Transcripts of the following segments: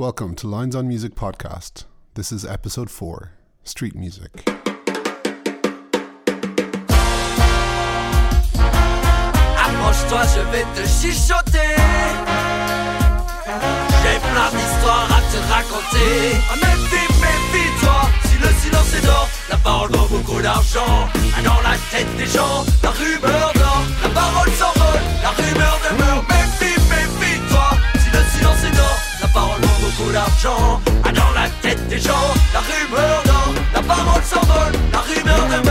Welcome to Lines on Music podcast. This is episode 4 Street Music. Approche-toi, je vais te chuchoter. J'ai plein d'histoires à te raconter. Ah, méfie, méfie-toi, si le silence est d'or, la parole vaut beaucoup d'argent. Ah, Dans la tête des gens, la rumeur dort, la parole s'envole, la rumeur demeure. Méfie, méfie-toi, si le silence est d'or, beaucoup d'argent. Ah, Dans la tête des gens, la rumeur dort, la parole s'envole, la rumeur demeure.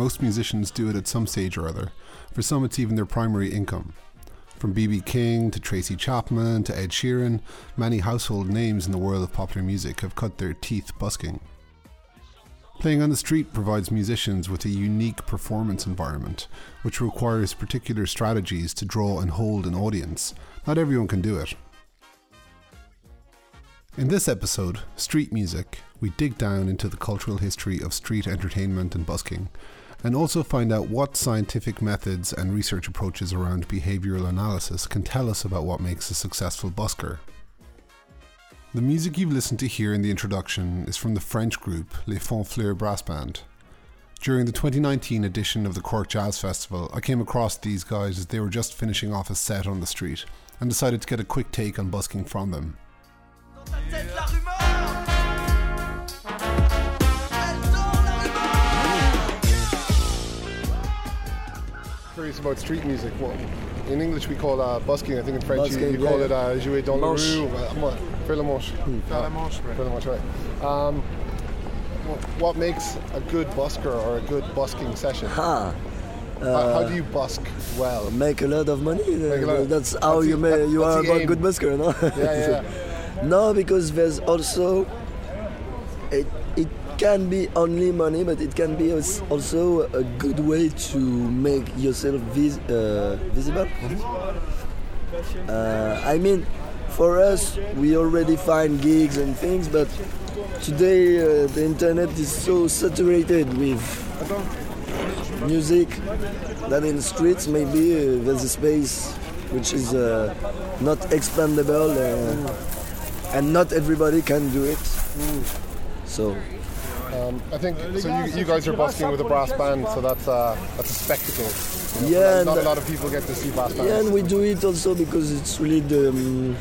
Most musicians do it at some stage or other. For some, it's even their primary income. From B.B. King to Tracy Chapman to Ed Sheeran, many household names in the world of popular music have cut their teeth busking. Playing on the street provides musicians with a unique performance environment, which requires particular strategies to draw and hold an audience. Not everyone can do it. In this episode, Street Music, we dig down into the cultural history of street entertainment and busking, and also find out what scientific methods and research approaches around behavioural analysis can tell us about what makes a successful busker. The music you've listened to here in the introduction is from the French group Les Fonfleurs Brass Band. During the 2019 edition of the Cork Jazz Festival, I came across these guys as they were just finishing off a set on the street and decided to get a quick take on busking from them. Dans Curious about street music. Well, in English we call uh, busking. I think in French you, Busking, you call yeah. it uh, jouer dans Manche. la rue. Uh, what? Faire la manche. Faire la manche, right. Faire la manche, right. Um, what makes a good busker or a good busking session? Ah, how, how do you busk well? make a lot of money. Make a lot. That's how That's you the- may, that- you are a good busker, no? Yeah, yeah. no, because there's also it. It can be only money, but it can be also a good way to make yourself vis- uh, visible. Uh, I mean, for us, we already find gigs and things, but today uh, the internet is so saturated with music that in the streets maybe uh, there's a space which is uh, not expandable uh, and not everybody can do it. So Um, I think so. You, you, guys are busking with a brass band, so that's uh, that's a spectacle. You know? Yeah, not, a lot of people get to see brass bands. Yeah, and we do it also because it's really the um,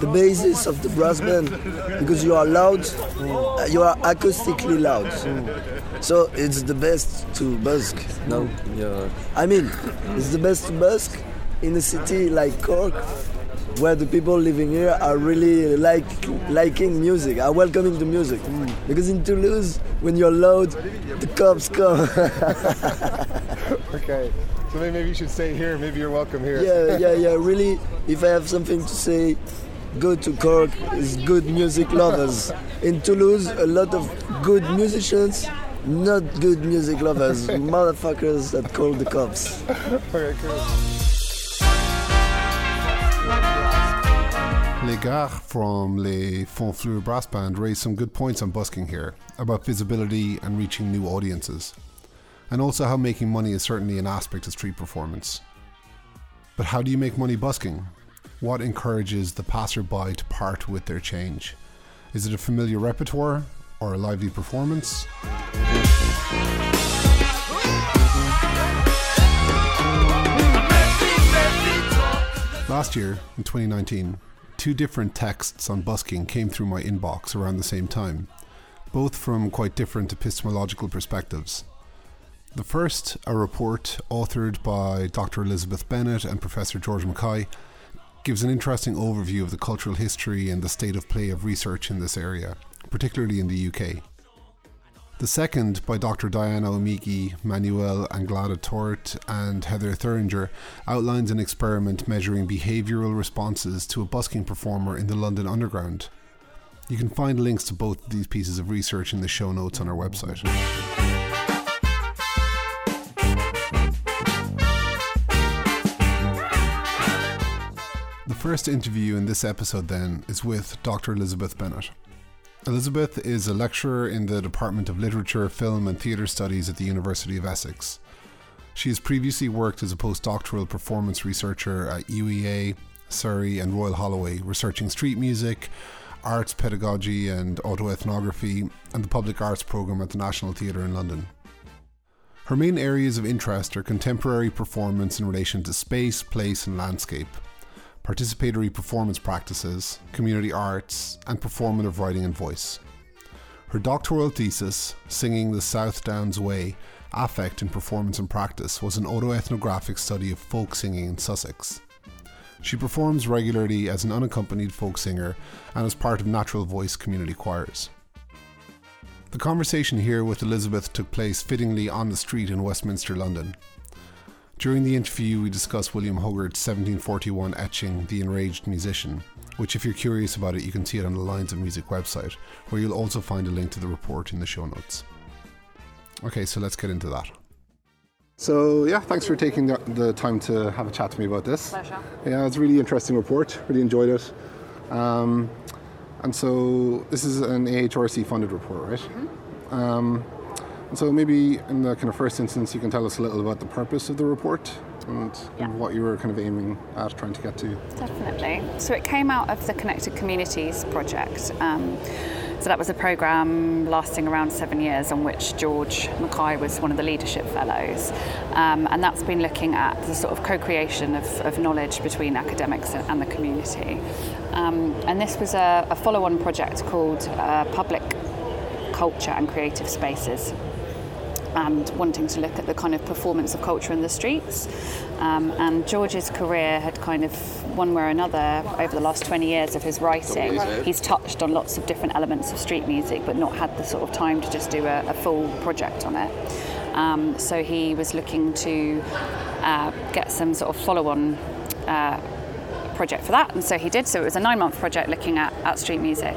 the basis of the brass band because you are loud, mm. you are acoustically loud. Mm. So it's the best to busk. No, yeah. I mean, it's the best to busk in a city like Cork where the people living here are really like liking music, are welcoming the music. Mm. Because in Toulouse, when you're loud, the cops come. okay, so maybe you should stay here. Maybe you're welcome here. Yeah, yeah, yeah. Really, if I have something to say, go to Cork. It's good music lovers. In Toulouse, a lot of good musicians not good music lovers, motherfuckers that call the cops. okay, cool. Les Gars from Les Fonfleurs Brass Band raised some good points on busking here about visibility and reaching new audiences, and also how making money is certainly an aspect of street performance. But how do you make money busking? What encourages the passerby to part with their change? Is it a familiar repertoire or a lively performance? Last year, in 2019, two different texts on busking came through my inbox around the same time, both from quite different epistemological perspectives. The first, a report authored by Dr. Elizabeth Bennett and Professor George McKay, gives an interesting overview of the cultural history and the state of play of research in this area, particularly in the UK. The second, by Dr. Diana Omigie, Manuel Anglada Tort, and Heather Thueringer, outlines an experiment measuring behavioural responses to a busking performer in the London Underground. You can find links to both of these pieces of research in the show notes on our website. The first interview in this episode, then, is with Dr. Elizabeth Bennett. Elizabeth is a lecturer in the Department of Literature, Film and Theatre Studies at the University of Essex. She has previously worked as a postdoctoral performance researcher at UEA, Surrey, and Royal Holloway, researching street music, arts pedagogy and autoethnography, and the public arts programme at the National Theatre in London. Her main areas of interest are contemporary performance in relation to space, place, and landscape participatory performance practices, community arts, and performative writing and voice. Her doctoral thesis, Singing the South Downs Way Affect in Performance and Practice, was an autoethnographic study of folk singing in Sussex. She performs regularly as an unaccompanied folk singer and as part of Natural Voice community choirs. The conversation here with Elizabeth took place fittingly on the street in Westminster, London. During the interview, we discuss William Hogarth's 1741 etching, The Enraged Musician, which, if you're curious about it, you can see it on the Lines of Music website, where you'll also find a link to the report in the show notes. Okay, so let's get into that. So, yeah, thanks for taking the, the time to have a chat to me about this. Pleasure. Yeah, it's a really interesting report, really enjoyed it. Um, and so, this is an AHRC funded report, right? Mm-hmm. Um, so maybe in the kind of first instance, you can tell us a little about the purpose of the report and yeah. what you were kind of aiming at trying to get to. Definitely. So it came out of the Connected Communities project. Um, so that was a program lasting around seven years on which George McKay was one of the leadership fellows. Um, and that's been looking at the sort of co-creation of, of knowledge between academics and, and the community. Um, and this was a, a follow-on project called uh, Public Culture and Creative Spaces and wanting to look at the kind of performance of culture in the streets. Um, and George's career had kind of, one way or another, over the last 20 years of his writing, he's touched on lots of different elements of street music, but not had the sort of time to just do a, a full project on it. Um, so he was looking to uh, get some sort of follow on. Uh, project for that, and so he did. So it was a nine month project looking at, at street music.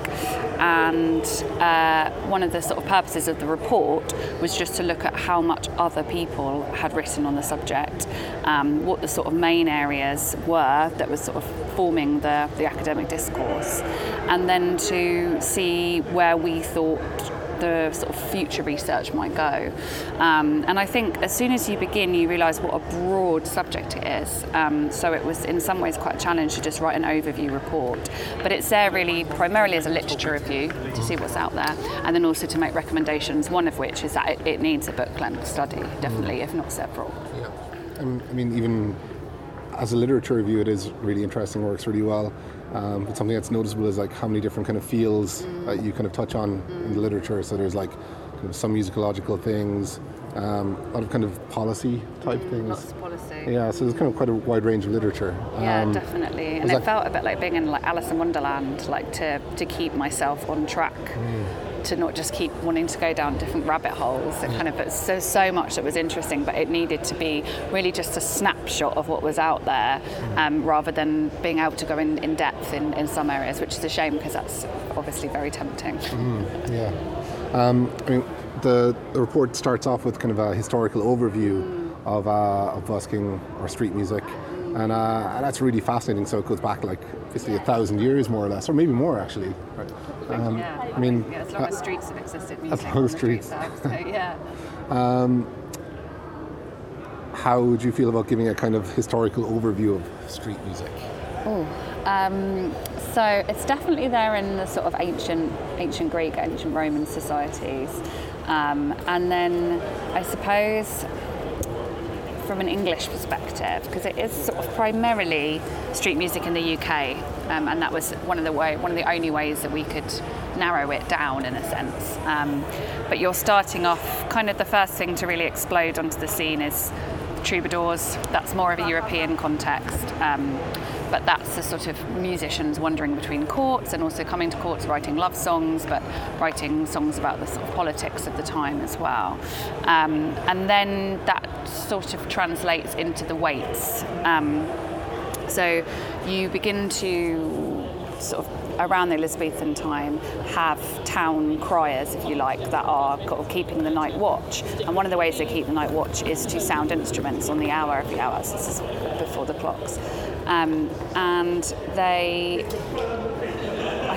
And uh, one of the sort of purposes of the report was just to look at how much other people had written on the subject, um, what the sort of main areas were that was sort of forming the, the academic discourse, and then to see where we thought the sort of future research might go. Um, and I think as soon as you begin, you realise what a broad subject it is. Um, so it was in some ways quite a challenge to just write an overview report. But it's there really primarily as a literature review to see what's out there, and then also to make recommendations. One of which is that it, it needs a book length study, definitely, if not several. Yeah. Um, I mean, even as a literature review, it is really interesting, works really well. Um, but something that's noticeable is like how many different kind of fields mm. that you kind of touch on in the literature. So there's like kind of some musicological things, um, a lot of kind of policy type mm, things. Lots of policy. Yeah, so there's kind of quite a wide range of literature. Yeah, um, definitely. And it felt a bit like being in like Alice in Wonderland, like to, to keep myself on track. Mm to not just keep wanting to go down different rabbit holes. It kind of but so so much that was interesting, but it needed to be really just a snapshot of what was out there, um, rather than being able to go in, in depth in, in some areas, which is a shame because that's obviously very tempting. Mm, yeah, um, I mean the, the, report starts off with kind of a historical overview mm. of, uh, of busking or street music. And, uh, and, that's really fascinating. So it goes back like basically a thousand years, more or less, or maybe more actually. Right. Um, yeah. I mean, yeah, as long uh, as streets have existed, as long as streets. streets so, yeah. Um, how would you feel about giving a kind of historical overview of street music? Oh, um, so it's definitely there in the sort of ancient, ancient Greek, ancient Roman societies, um, and then I suppose from an English perspective because it is sort of primarily street music in the UK, um, and that was one of the way, one of the only ways that we could narrow it down in a sense. Um, but you're starting off, kind of the first thing to really explode onto the scene is troubadours. That's more of a European context. Um, but that's the sort of musicians wandering between courts and also coming to courts writing love songs, but writing songs about the sort of politics of the time as well. Um, and then that sort of translates into the weights. Um, so you begin to sort of around the Elizabethan time have town criers, if you like, that are keeping the night watch. And one of the ways they keep the night watch is to sound instruments on the hour of the hours. This is before the clocks. Um, and they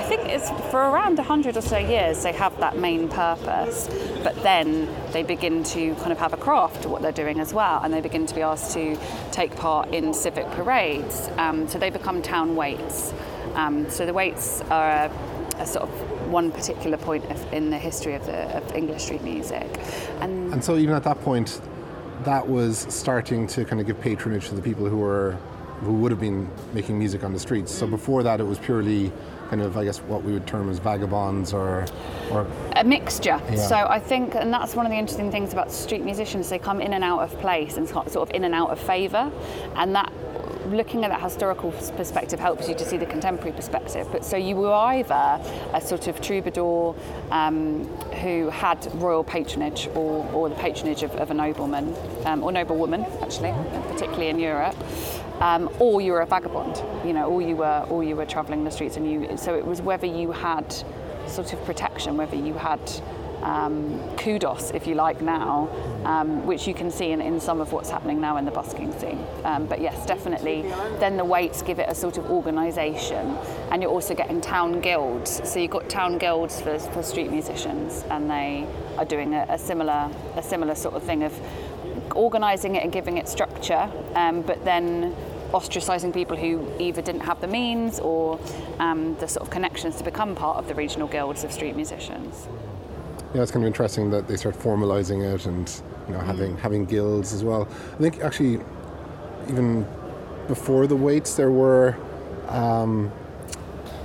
I think it's for around 100 or so years they have that main purpose, but then they begin to kind of have a craft what they're doing as well, and they begin to be asked to take part in civic parades. Um, so they become town waits. Um, so the waits are a, a, sort of one particular point of, in the history of, the, of English street music. And, and so even at that point, that was starting to kind of give patronage to the people who were who would have been making music on the streets. So before that, it was purely kind of, I guess, what we would term as vagabonds or, or a mixture. Yeah. So I think, and that's one of the interesting things about street musicians. They come in and out of place and sort of in and out of favour, and that looking at that historical perspective helps you to see the contemporary perspective. But so you were either a sort of troubadour um, who had royal patronage or, or the patronage of, of a nobleman um, or noblewoman, actually, particularly in Europe um, or you were a vagabond, you know, or you were, or you were travelling the streets, and you. So it was whether you had sort of protection, whether you had um, kudos, if you like, now, um, which you can see in, in, some of what's happening now in the busking scene. Um, but yes, definitely. Then the waits give it a sort of organisation, and you're also getting town guilds. So you've got town guilds for, for street musicians, and they are doing a, a similar a similar sort of thing of organising it and giving it structure, um, but then ostracising people who either didn't have the means or um, the sort of connections to become part of the regional guilds of street musicians. Yeah, it's kind of interesting that they start formalising it and you know mm. having having guilds as well. I think actually even before the waits there were. Um,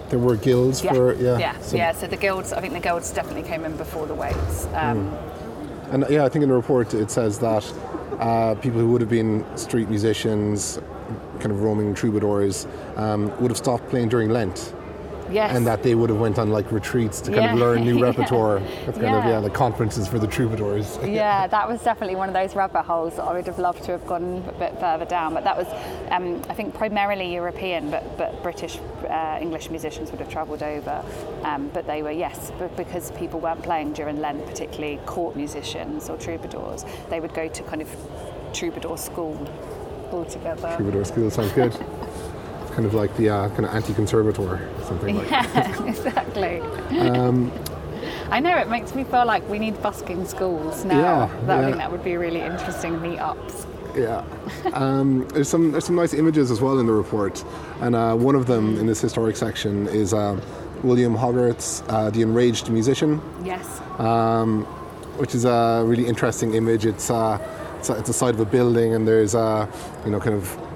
there were guilds yeah. for yeah yeah so, yeah so the guilds I think the guilds definitely came in before the waits um, mm. And yeah I think in the report it says that uh, people who would have been street musicians, kind of roaming troubadours, um, would have stopped playing during Lent. Yes. And that they would have went on like retreats to kind yeah. of learn new repertoire. That's kind yeah. of yeah, the conferences for the troubadours. yeah, that was definitely one of those rabbit holes that I would have loved to have gone a bit further down. But that was, um, I think, primarily European, but but British uh, English musicians would have travelled over. Um, but they were yes, but because people weren't playing during Lent, particularly court musicians or troubadours, they would go to kind of troubadour school altogether. Troubadour school sounds good. kind of like the uh, kind of anti-conservator, something like yeah, exactly. Um, I know it makes me feel like we need busking schools now. Yeah, that, I think that would be really interesting meetups. Yeah. Um, there's some there's some nice images as well in the report, and uh, one of them in this historic section is uh, William Hogarth's uh, "The Enraged Musician," Yes. um, which is a really interesting image. It's uh, it's, a, it's a side of a building, and there's a you know kind of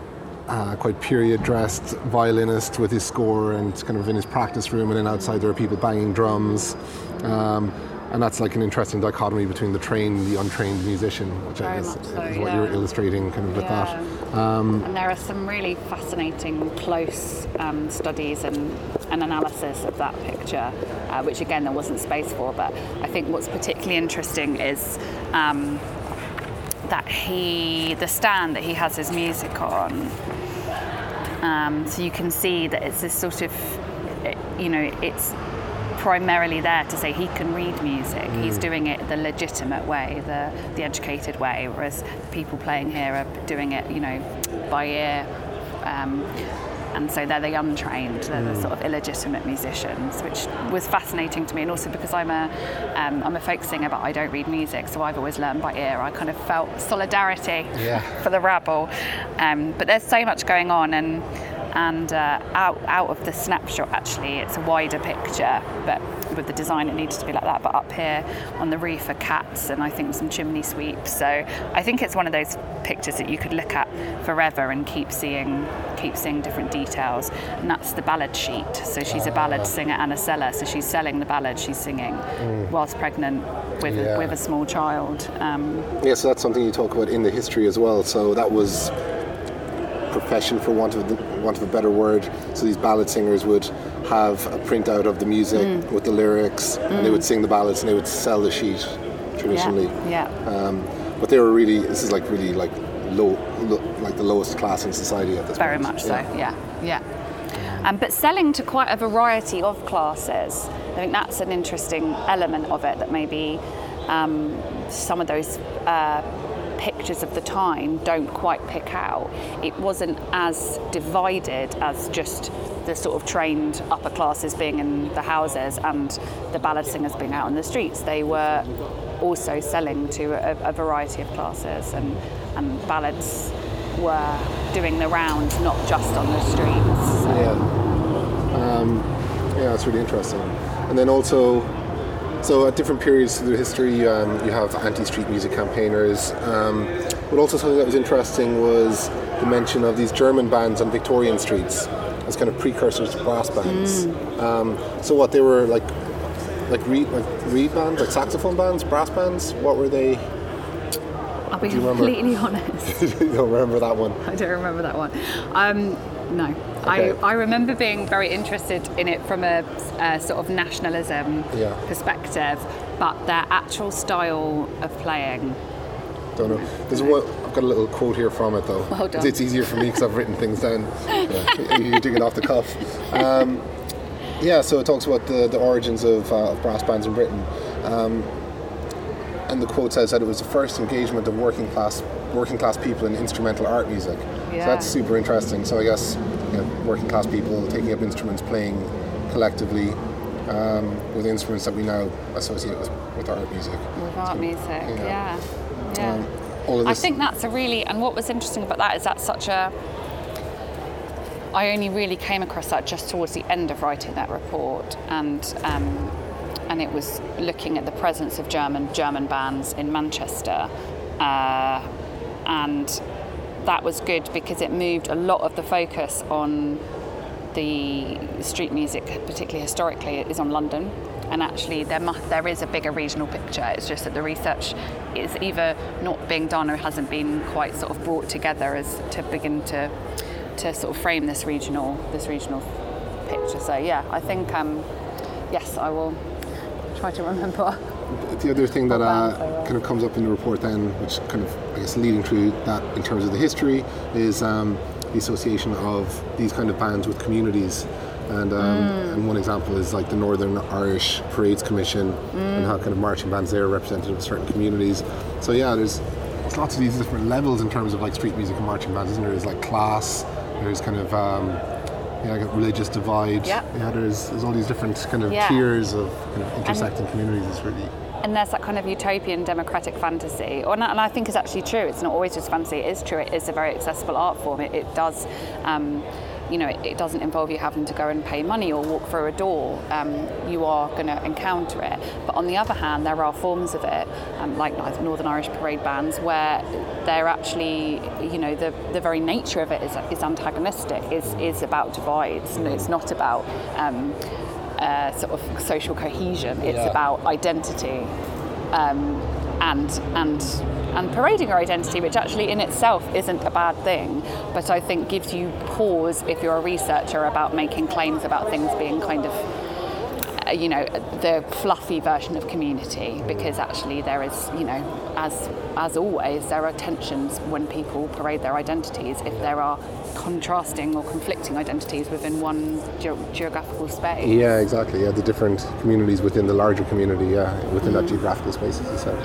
uh, quite period dressed violinist with his score and kind of in his practice room, and then outside there are people banging drums. Um, and that's like an interesting dichotomy between the trained and the untrained musician, which I guess much is what yeah. you're illustrating kind of with Yeah. that. Um, And there are some really fascinating close um, studies and, and analysis of that picture, uh, which again there wasn't space for. But I think what's particularly interesting is um, that he, the stand that he has his music on. Um, so you can see that it's this sort of, you know, it's primarily there to say he can read music. He's doing it the legitimate way, the the educated way, whereas the people playing here are doing it, you know, by ear. Um, and so they're the untrained, they're the sort of illegitimate musicians, which was fascinating to me. And also because I'm a, um, I'm a folk singer, but I don't read music, so I've always learned by ear. I kind of felt solidarity Yeah. for the rabble. Um, but there's so much going on, and and uh, out out of the snapshot, actually, it's a wider picture. But with the design, it needed to be like that. But up here on the roof are cats, and I think some chimney sweeps. So I think it's one of those pictures that you could look at forever and keep seeing keep seeing different details. And that's the ballad sheet. So she's a ballad singer and a seller. So she's selling the ballad she's singing whilst pregnant with Yeah. a, with a small child. Um, Yeah, so that's something you talk about in the history as well. So that was profession, for want of, the, want of a better word. So these ballad singers would have a printout of the music with the lyrics, and they would sing the ballads, and they would sell the sheet traditionally. yeah. Um, but they were really, this is like really like low, lo, like the lowest class in society at this time. Very point. much so, yeah, yeah. Um, but selling to quite a variety of classes, I think that's an interesting element of it that maybe um, some of those uh, pictures of the time don't quite pick out. It wasn't as divided as just the sort of trained upper classes being in the houses and the ballad singers being out in the streets. They were also selling to a, a variety of classes, and, and ballads were doing the rounds, not just on the streets. So, Yeah. Um, yeah, that's really interesting. And then also, so at different periods through the history, um, you have anti-street music campaigners. Um, but also something that was interesting was the mention of these German bands on Victorian streets as kind of precursors to brass bands. Um, so what they were like, like reed, like reed bands, like saxophone bands, brass bands. What were they? I'll be Do you remember? completely honest. you don't remember that one? I don't remember that one. Um, no, Okay. I, I remember being very interested in it from a, a sort of nationalism Yeah. perspective, but their actual style of playing. Don't know. There's one. I've got a little quote here from it though. Well done. It's easier for me because I've written things down. Yeah, you're doing it off the cuff. Um, yeah, so it talks about the, the origins of, uh, of brass bands in Britain, um, and the quote says that it was the first engagement of working class working class people in instrumental art music. Yeah. So that's super interesting. So I guess you know, working class people taking up instruments, playing collectively um, with instruments that we now associate with, with art music. With art music, yeah. yeah. Yeah. Um, all of I think that's a really, and what was interesting about that is that's such a. I only really came across that just towards the end of writing that report, and um, and it was looking at the presence of German German bands in Manchester, uh, and that was good because it moved a lot of the focus on the street music, particularly historically, is on London. And actually, there mu- there is a bigger regional picture. It's just that the research is either not being done or hasn't been quite sort of brought together as to begin to to sort of frame this regional this regional picture. So yeah, I think um, yes, I will try to remember. The other thing that uh, kind of comes up in the report then, which kind of, I guess, leading through that in terms of the history, is um, the association of these kind of bands with communities. And, um, Mm. and one example is like the Northern Irish Parades Commission and how kind of marching bands there are representative of certain communities. So yeah, there's, there's lots of these different levels in terms of like street music and marching bands, isn't there? There's like class, there's kind of um, yeah, like a religious divide. Yeah. yeah. There's there's all these different kind of Yeah. tiers of kind of intersecting communities. It's really and there's that kind of utopian democratic fantasy, or not, and I think it's actually true. It's not always just fantasy. It is true. It is a very accessible art form. It, it does, um, you know, it, it doesn't involve you having to go and pay money or walk through a door. Um, you are going to encounter it. But on the other hand, there are forms of it, um, like Northern Irish parade bands, where they're actually, you know, the, the very nature of it is, is antagonistic. is is about divides, and it's not about. Um, uh, sort of social cohesion. It's Yeah. about identity um, and and and parading our identity, which actually in itself isn't a bad thing, but I think gives you pause if you're a researcher about making claims about things being kind of. Uh, You know the fluffy version of community, because actually there is, you know, as as always, there are tensions when people parade their identities. If there are contrasting or conflicting identities within one ge- geographical space. Yeah, exactly. Yeah, the different communities within the larger community, yeah, within Mm. that geographical space, as you said.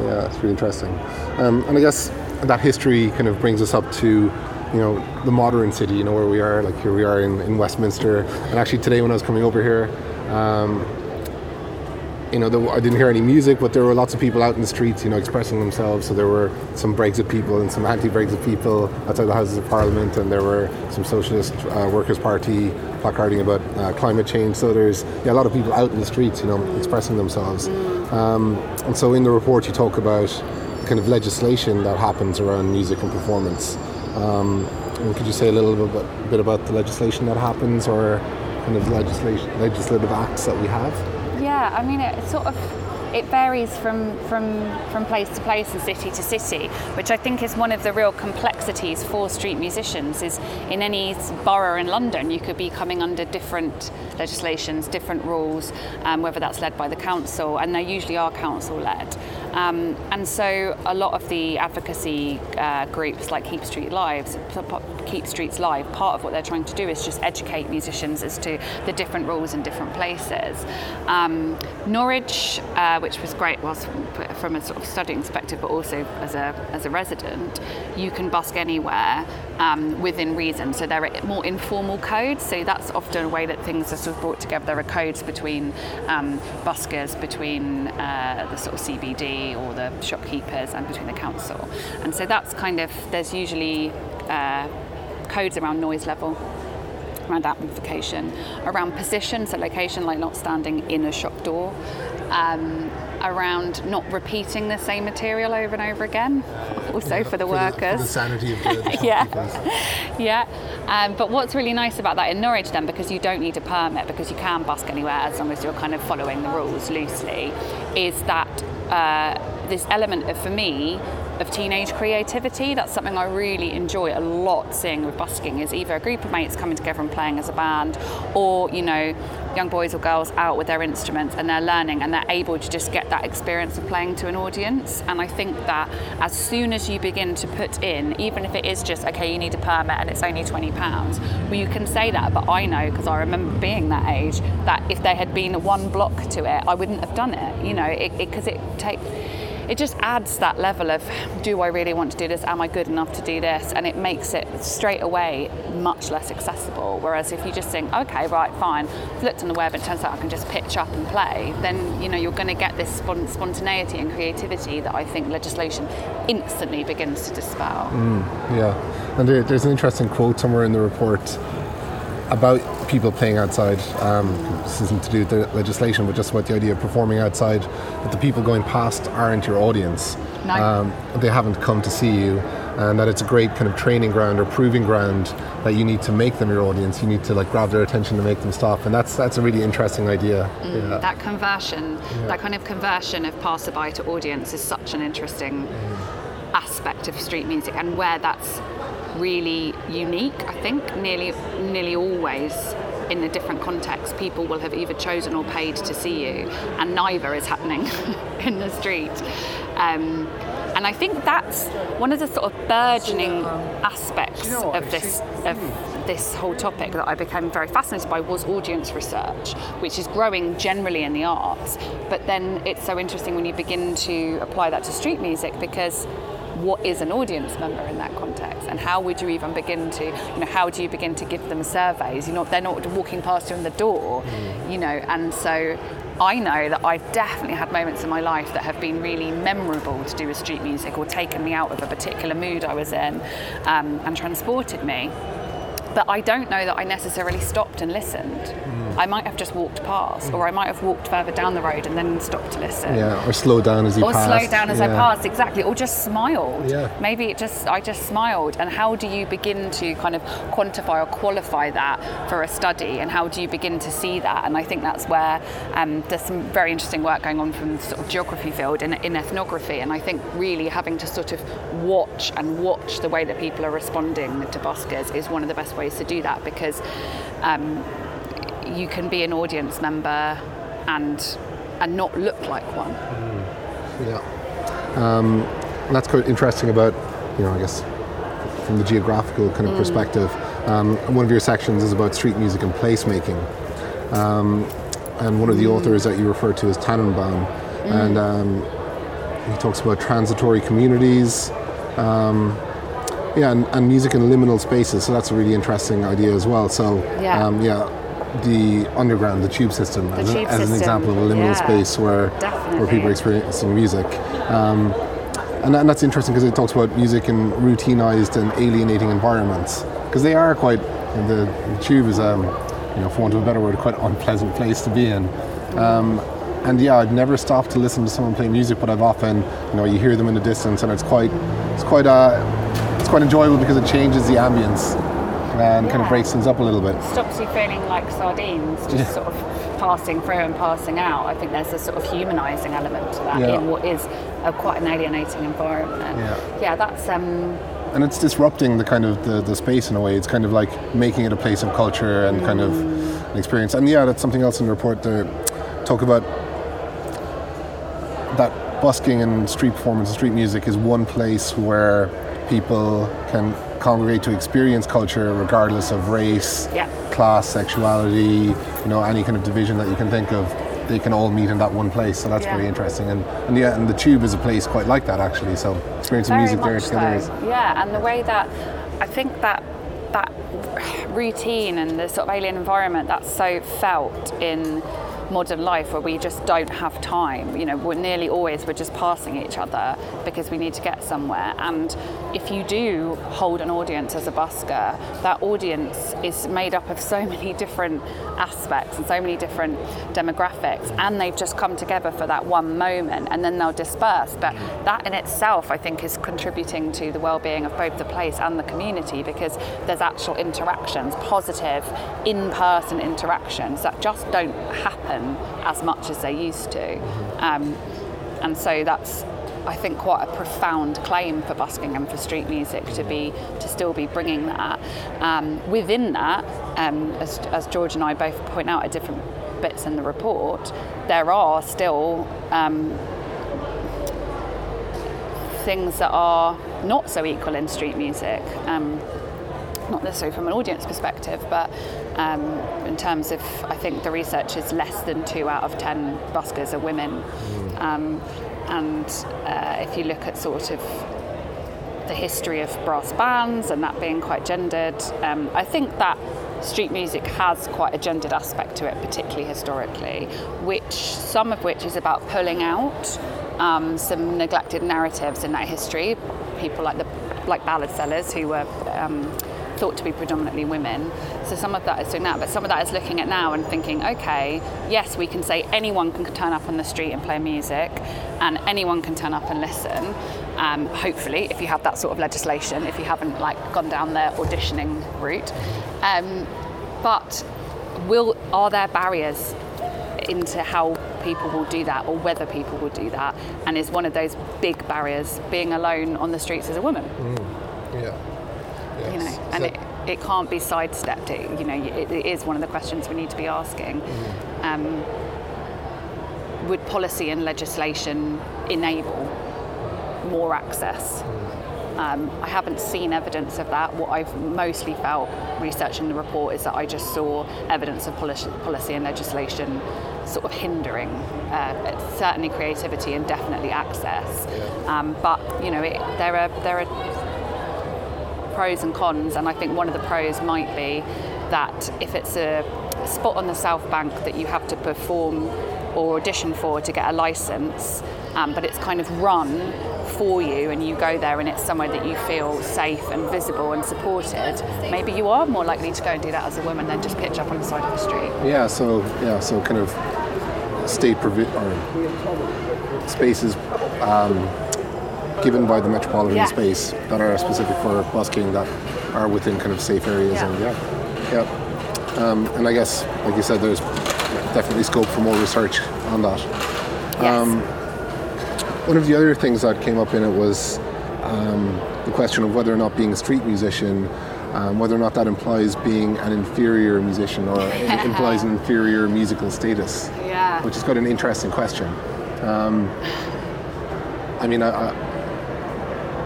Yeah, it's really interesting. Um, and I guess that history kind of brings us up to, you know, the modern city, you know, where we are, like here we are in, in Westminster. And actually today when I was coming over here, um, you know, there, I didn't hear any music, but there were lots of people out in the streets, you know, expressing themselves. So there were some Brexit people and some anti-Brexit people outside the Houses of Parliament, and there were some Socialist uh, Workers' Party placarding about uh, climate change. So there's yeah, a lot of people out in the streets, you know, expressing themselves. Um, and so in the report, you talk about kind of legislation that happens around music and performance. Um, could you say a little bit, bit about the legislation that happens, or kind of legislation, legislative acts that we have? Yeah, I mean, it sort of it varies from, from, from place to place and city to city, which I think is one of the real complexities for street musicians. Is in any borough in London, you could be coming under different legislations, different rules, um, whether that's led by the council, and they usually are council led. Um, and so a lot of the advocacy uh, groups like Keep Street Lives, Keep Streets Live, part of what they're trying to do is just educate musicians as to the different rules in different places. Um, Norwich, uh, which was great was from a sort of studying perspective, but also as a, as a resident, you can busk anywhere um, within reason. So there are more informal codes, so that's often a way that things are sort of brought together. There are codes between um, buskers, between uh, the sort of CBD or the shopkeepers, and between the council. And so that's kind of, there's usually uh, codes around noise level around amplification, around position, so location, like not standing in a shop door, um, around not repeating the same material over and over again, also for the workers. For the sanity of the, the Yeah. yeah, um, but what's really nice about that in Norwich then, because you don't need a permit, because you can busk anywhere as long as you're kind of following the rules loosely, is that uh, this element of, for me, of teenage creativity. That's something I really enjoy a lot seeing with busking is either a group of mates coming together and playing as a band or, you know, young boys or girls out with their instruments and they're learning and they're able to just get that experience of playing to an audience. And I think that as soon as you begin to put in, even if it is just, okay, you need a permit and it's only £20, well, you can say that, but I know because I remember being that age that if there had been one block to it, I wouldn't have done it, you know, because it, it takes it just adds that level of do I really want to do this? Am I good enough to do this? And it makes it straight away much less accessible. Whereas if you just think, okay, right, fine, I've looked on the web and it turns out I can just pitch up and play, then you know you're going to get this spon- spontaneity and creativity that I think legislation instantly begins to dispel. Mm, yeah, and there's an interesting quote somewhere in the report about people playing outside. Um, this isn't to do with the legislation, but just about the idea of performing outside. That the people going past aren't your audience. No. Um, they haven't come to see you, and that it's a great kind of training ground or proving ground that you need to make them your audience. You need to like grab their attention to make them stop, and that's that's a really interesting idea. yeah. That conversion, that kind of conversion of passerby to audience is such an interesting aspect of street music and where that's really unique, I think, nearly nearly always in a different context, people will have either chosen or paid to see you, and neither is happening in the street. Um, and I think that's one of the sort of burgeoning aspects of this of this whole topic that I became very fascinated by was audience research, which is growing generally in the arts. But then it's so interesting when you begin to apply that to street music because what is an audience member in that context and how would you even begin to you know how do you begin to give them surveys you know they're not walking past you in the door mm. you know and so I know that I've definitely had moments in my life that have been really memorable to do with street music or taken me out of a particular mood I was in um, and transported me but I don't know that I necessarily stopped and listened. Mm. I might have just walked past, or I might have walked further down the road and then stopped to listen. Yeah, or slow down as you or passed. Or slow down as yeah. I passed, exactly. Or just smiled. Yeah. Maybe it just I just smiled. And how do you begin to kind of quantify or qualify that for a study? And how do you begin to see that? And I think that's where um, there's some very interesting work going on from the sort of geography field in, in ethnography. And I think really having to sort of watch and watch the way that people are responding to buskers is one of the best ways to do that because um, you can be an audience member and and not look like one. Mm. Yeah, um, that's quite interesting about you know I guess from the geographical kind of mm. perspective. Um, one of your sections is about street music and placemaking. Um, and one of the mm. authors that you refer to is Tanenbaum, mm. and um, he talks about transitory communities, um, yeah, and, and, music in liminal spaces. So that's a really interesting idea as well. So yeah, um, yeah the underground, the tube system, the as, tube a, as system. an example of a liminal yeah, space where definitely. where people are experiencing music. Um, and, and, that's interesting because it talks about music in routinized and alienating environments because they are quite. The, the tube is, um, you know, for want of a better word, quite an unpleasant place to be in. Um, and yeah, I've never stopped to listen to someone play music, but I've often, you know, you hear them in the distance, and it's quite, it's quite, uh, it's quite enjoyable because it changes the ambience and yeah. kind of breaks things up a little bit. Stops you feeling like sardines, just yeah. sort of passing through and passing out. I think there's a sort of humanising element to that yeah. in what is a, quite an alienating environment. Yeah, yeah that's. Um, and it's disrupting the kind of the, the space in a way. It's kind of like making it a place of culture and mm. kind of mm. an experience. And yeah, that's something else in the report to talk about that busking and street performance and street music is one place where people can congregate to experience culture regardless of race, yeah. class, sexuality, you know, any kind of division that you can think of. They can all meet in that one place, so that's yeah. very interesting. And, and yeah, and the tube is a place quite like that actually. So experiencing very music there together so. is yeah, and the way that I think that that routine and the sort of alien environment that's so felt in modern life where we just don't have time. You know, we're nearly always we're just passing each other because we need to get somewhere. And if you do hold an audience as a busker, that audience is made up of so many different aspects and so many different demographics, and they've just come together for that one moment, and then they'll disperse. But that in itself, I think, is contributing to the well-being of both the place and the community because there's actual interactions, positive, in-person interactions that just don't happen as much as they used to. Um, and so that's I think quite a profound claim for busking and for street music to be to still be bringing that. Um, within that, um, as, as, George and I both point out at different bits in the report, there are still um, things that are not so equal in street music. Um, not necessarily from an audience perspective, but um, in terms of, I think the research is less than two out of ten buskers are women. Um, and uh, if you look at sort of the history of brass bands and that being quite gendered, um, I think that street music has quite a gendered aspect to it, particularly historically, which some of which is about pulling out um, some neglected narratives in that history. People like the like ballad sellers who were um, thought to be predominantly women. So some of that is doing that, but some of that is looking at now and thinking, okay, yes, we can say anyone can turn up on the street and play music, and anyone can turn up and listen. Um, hopefully, if you have that sort of legislation, if you haven't like gone down the auditioning route, um, but will are there barriers into how people will do that or whether people will do that and is one of those big barriers being alone on the streets as a woman mm. Yeah. You know, and so it, it can't be sidestepped. It, you know, it, it is one of the questions we need to be asking. Mm. Um, would policy and legislation enable more access? Mm. Um, I haven't seen evidence of that. What I've mostly felt researching the report is that I just saw evidence of policy, policy and legislation sort of hindering uh, certainly creativity and definitely access. Um, but you know, it, there are there are pros and cons, and I think one of the pros might be that if it's a spot on the South Bank that you have to perform or audition for to get a license, um, but it's kind of run for you and you go there and it's somewhere that you feel safe and visible and supported, maybe you are more likely to go and do that as a woman than just pitch up on the side of the street. Yeah, so yeah, so kind of state provi- or spaces um, given by the metropolitan Yeah. space that are specific for busking that are within kind of safe areas Yeah. and yeah, yeah. Um, and I guess, like you said, there's definitely scope for more research on that. Um, One of the other things that came up in it was um, the question of whether or not being a street musician, um, whether or not that implies being an inferior musician or implies an inferior musical status, yeah. which is quite an interesting question. Um, I mean, I, I,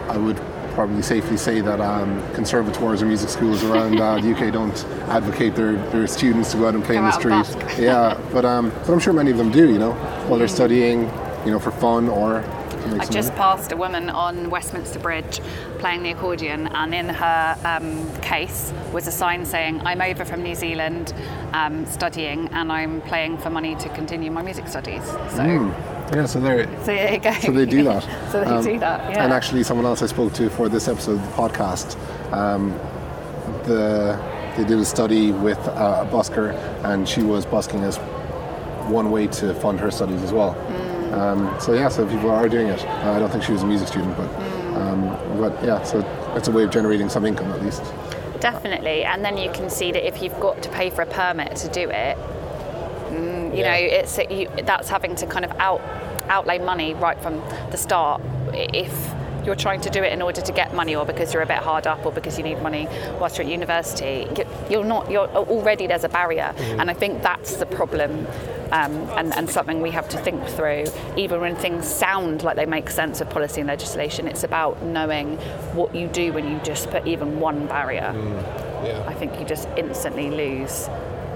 I would probably safely say that um, conservatoires or music schools around uh, the UK don't advocate their, their students to go out and play Go in the street. yeah, but um, but I'm sure many of them do. You know, while they're studying, you know, for fun or. I just money. passed a woman on Westminster Bridge playing the accordion, and in her um, case was a sign saying, I'm over from New Zealand um, studying, and I'm playing for money to continue my music studies. So, Yeah, so they're so go. Hmm. so they do that. so they Um, do that, yeah. And actually, someone else I spoke to for this episode of the podcast, um, the they did a study with uh, a busker, and she was busking as one way to fund her studies as well. Mm. Um, so yeah, so people are doing it. Uh, I don't think she was a music student, but Mm. um, but yeah, so it's a way of generating some income at least. Definitely, and then you can see that if you've got to pay for a permit to do it, mm, you know, it's you, that's having to kind of out outlay money right from the start. If you're trying to do it in order to get money, or because you're a bit hard up, or because you need money whilst you're at university, you- you're not. You're already there's a barrier, and I think that's the problem. Um, and, and something we have to think through, even when things sound like they make sense of policy and legislation, it's about knowing what you do when you just put even one barrier. I think you just instantly lose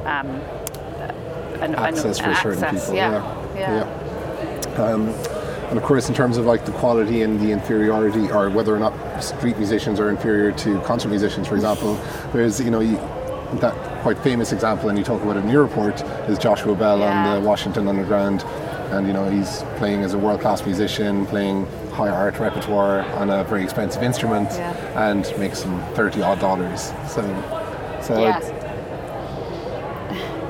um, an, an- access an for certain access. people. Yeah. yeah. yeah. Um, and of course, in terms of like the quality and the inferiority, or whether or not street musicians are inferior to concert musicians, for example, there's you know you, that quite famous example, and you talk about it in your report, is Joshua Bell Yeah. on the Washington Underground, and you know he's playing as a world-class musician, playing high art repertoire on a very expensive instrument, Yeah. and makes some thirty odd dollars. So, so Yeah.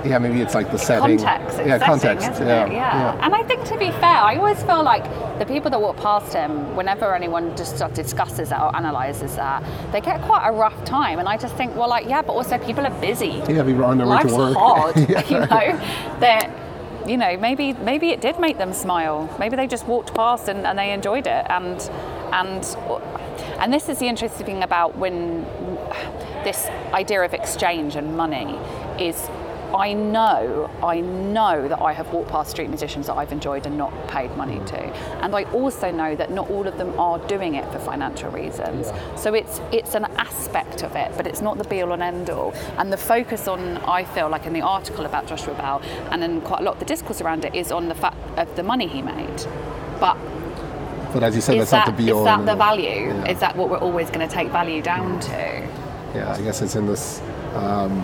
Yeah, maybe it's like the setting. Context. Yeah, setting, context. isn't yeah, it? Yeah. And I think to be fair, I always feel like the people that walk past him, whenever anyone just sort of discusses that or analyses that, they get quite a rough time. And I just think, well, like, yeah, but also people are busy. Yeah, people are on their way to work. hard, Yeah. you know. That you know, maybe maybe it did make them smile. Maybe they just walked past and, and they enjoyed it. And and and this is the interesting thing about when this idea of exchange and money is. I know, I know that I have walked past street musicians that I've enjoyed and not paid money to, and I also know that not all of them are doing it for financial reasons. So it's it's an aspect of it, but it's not the be all and end all. And the focus on, I feel like in the article about Joshua Bell, and then quite a lot of the discourse around it is on the fact of the money he made. But But as you said, is that's that, not the be is that the value? Yeah. Is that what we're always going to take value down to? Yeah, I guess it's in this um,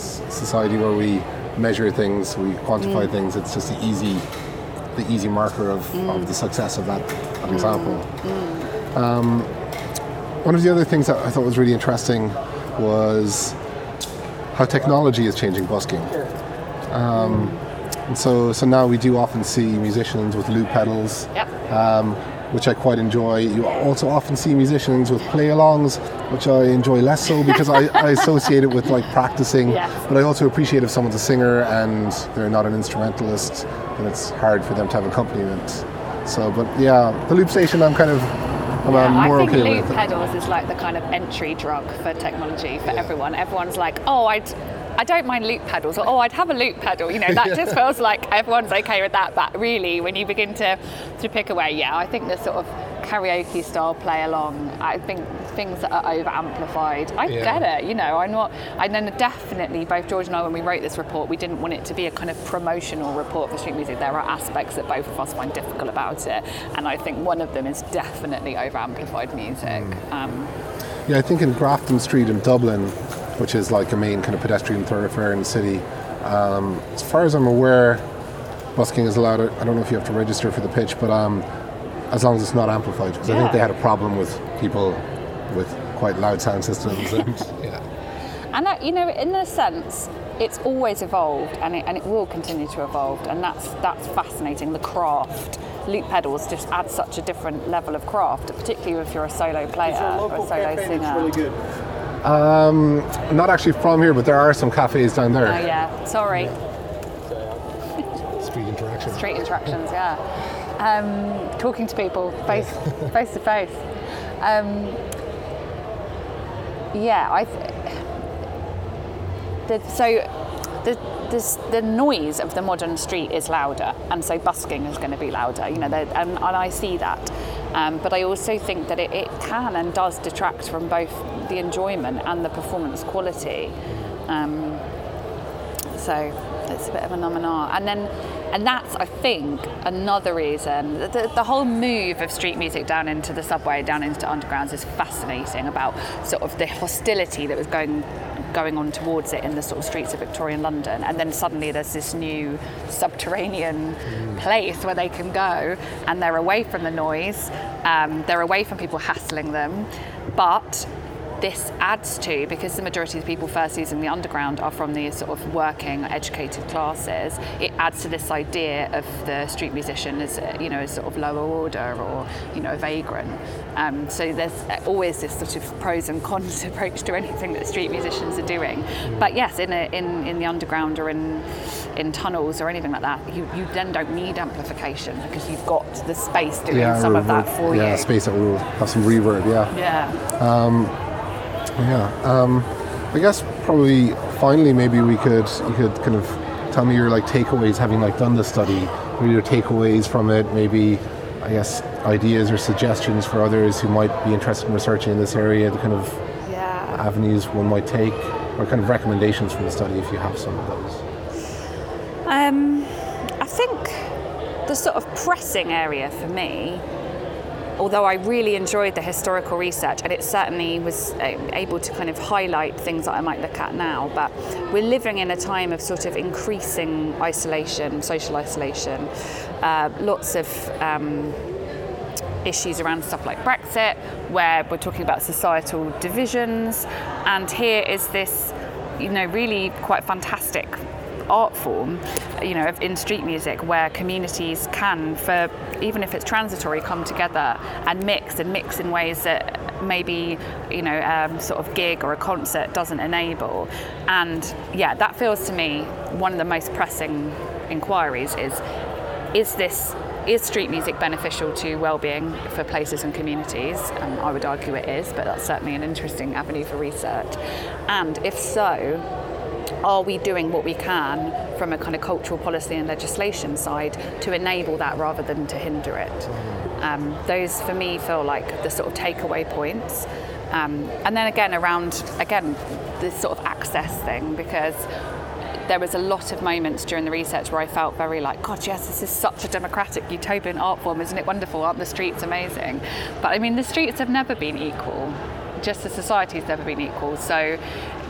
society where we measure things, we quantify Mm. things. It's just the easy, the easy marker of, Mm. of the success of that, that example. Um, one of the other things that I thought was really interesting was how technology is changing busking. Um, and so, so now we do often see musicians with loop pedals, Yep. um, which I quite enjoy. You also often see musicians with play-alongs, which I enjoy less so because I, I associate it with like practicing. Yes. But I also appreciate if someone's a singer and they're not an instrumentalist, and it's hard for them to have accompaniment. So, but yeah, the loop station, I'm kind of, Yeah, I think okay loop pedals is like the kind of entry drug for technology for everyone. Everyone's like, oh, I'd, I don't mind loop pedals, or oh, I'd have a loop pedal. You know, that just feels like everyone's okay with that. But really, when you begin to to pick away, yeah, I think the sort of karaoke style play along. I think things that are over amplified. I Yeah. get it, you know. I'm not. And then definitely, both George and I, when we wrote this report, we didn't want it to be a kind of promotional report for street music. There are aspects that both of us find difficult about it, and I think one of them is definitely over amplified music. Um, Yeah, I think in Grafton Street in Dublin, which is like a main kind of pedestrian thoroughfare in the city, um, as far as I'm aware, busking is allowed. I don't know if you have to register for the pitch, but um, as long as it's not amplified, because I think they had a problem with people with quite loud sound systems. And, yeah. And that, you know, in a sense, it's always evolved, and it, and it will continue to evolve, and that's that's fascinating. The craft, loop pedals just add such a different level of craft, particularly if you're a solo player or a solo singer. Um, not actually from here, but there are some cafes down there. Oh yeah, sorry, Street interaction. street interactions. Yeah, um, talking to people face face to face. Um, Yeah, I. Th- the, so the, this, the noise of the modern street is louder, and so busking is going to be louder. You know, and, and I see that. Um, but I also think that it, it can and does detract from both the enjoyment and the performance quality. Um, so it's a bit of a nominal. And then, and that's, I think, another reason. The, the, the whole move of street music down into the subway, down into undergrounds is fascinating about sort of the hostility that was going going on towards it in the sort of streets of Victorian London. And then suddenly there's this new subterranean place where they can go and they're away from the noise, um, they're away from people hassling them. But this adds to because the majority of the people first using the underground are from the sort of working educated classes it adds to this idea of the street musician as uh, you know as sort of lower order or you know a vagrant um, so there's uh, always this sort of pros and cons approach to anything that street musicians are doing mm. but yes in a, in in the underground or in in tunnels or anything like that you, you then don't need amplification because you've got the space doing some of that reverb- for yeah, you space that will have some reverb. Yeah. yeah um, Yeah. Um, I guess probably finally maybe we could you could kind of tell me your like takeaways having like done the study. Maybe your takeaways from it. Maybe I guess ideas or suggestions for others who might be interested in researching in this area. The kind of yeah avenues one might take, or kind of recommendations from the study if you have some of those. Um, I think the sort of pressing area for me, although I really enjoyed the historical research and it certainly was uh, able to kind of highlight things that I might look at now, but we're living in a time of sort of increasing isolation, social isolation, uh, lots of. Um, issues around stuff like Brexit, where we're talking about societal divisions, and here is this, you know, really quite fantastic art form, you know, in street music where communities can, for even if it's transitory, come together and mix and mix in ways that maybe you know um, sort of gig or a concert doesn't enable and yeah that feels to me one of the most pressing inquiries is is this is street music beneficial to well-being for places and communities? And I would argue it is, but that's certainly an interesting avenue for research. And if so, are we doing what we can from a kind of cultural policy and legislation side to enable that rather than to hinder it? Um, those for me feel like the sort of takeaway points. Um, and then again around again this sort of access thing because there was a lot of moments during the research where I felt very like, God, yes, this is such a democratic utopian art form. Isn't it wonderful? Aren't the streets amazing? But I mean, the streets have never been equal, just the society has never been equal. So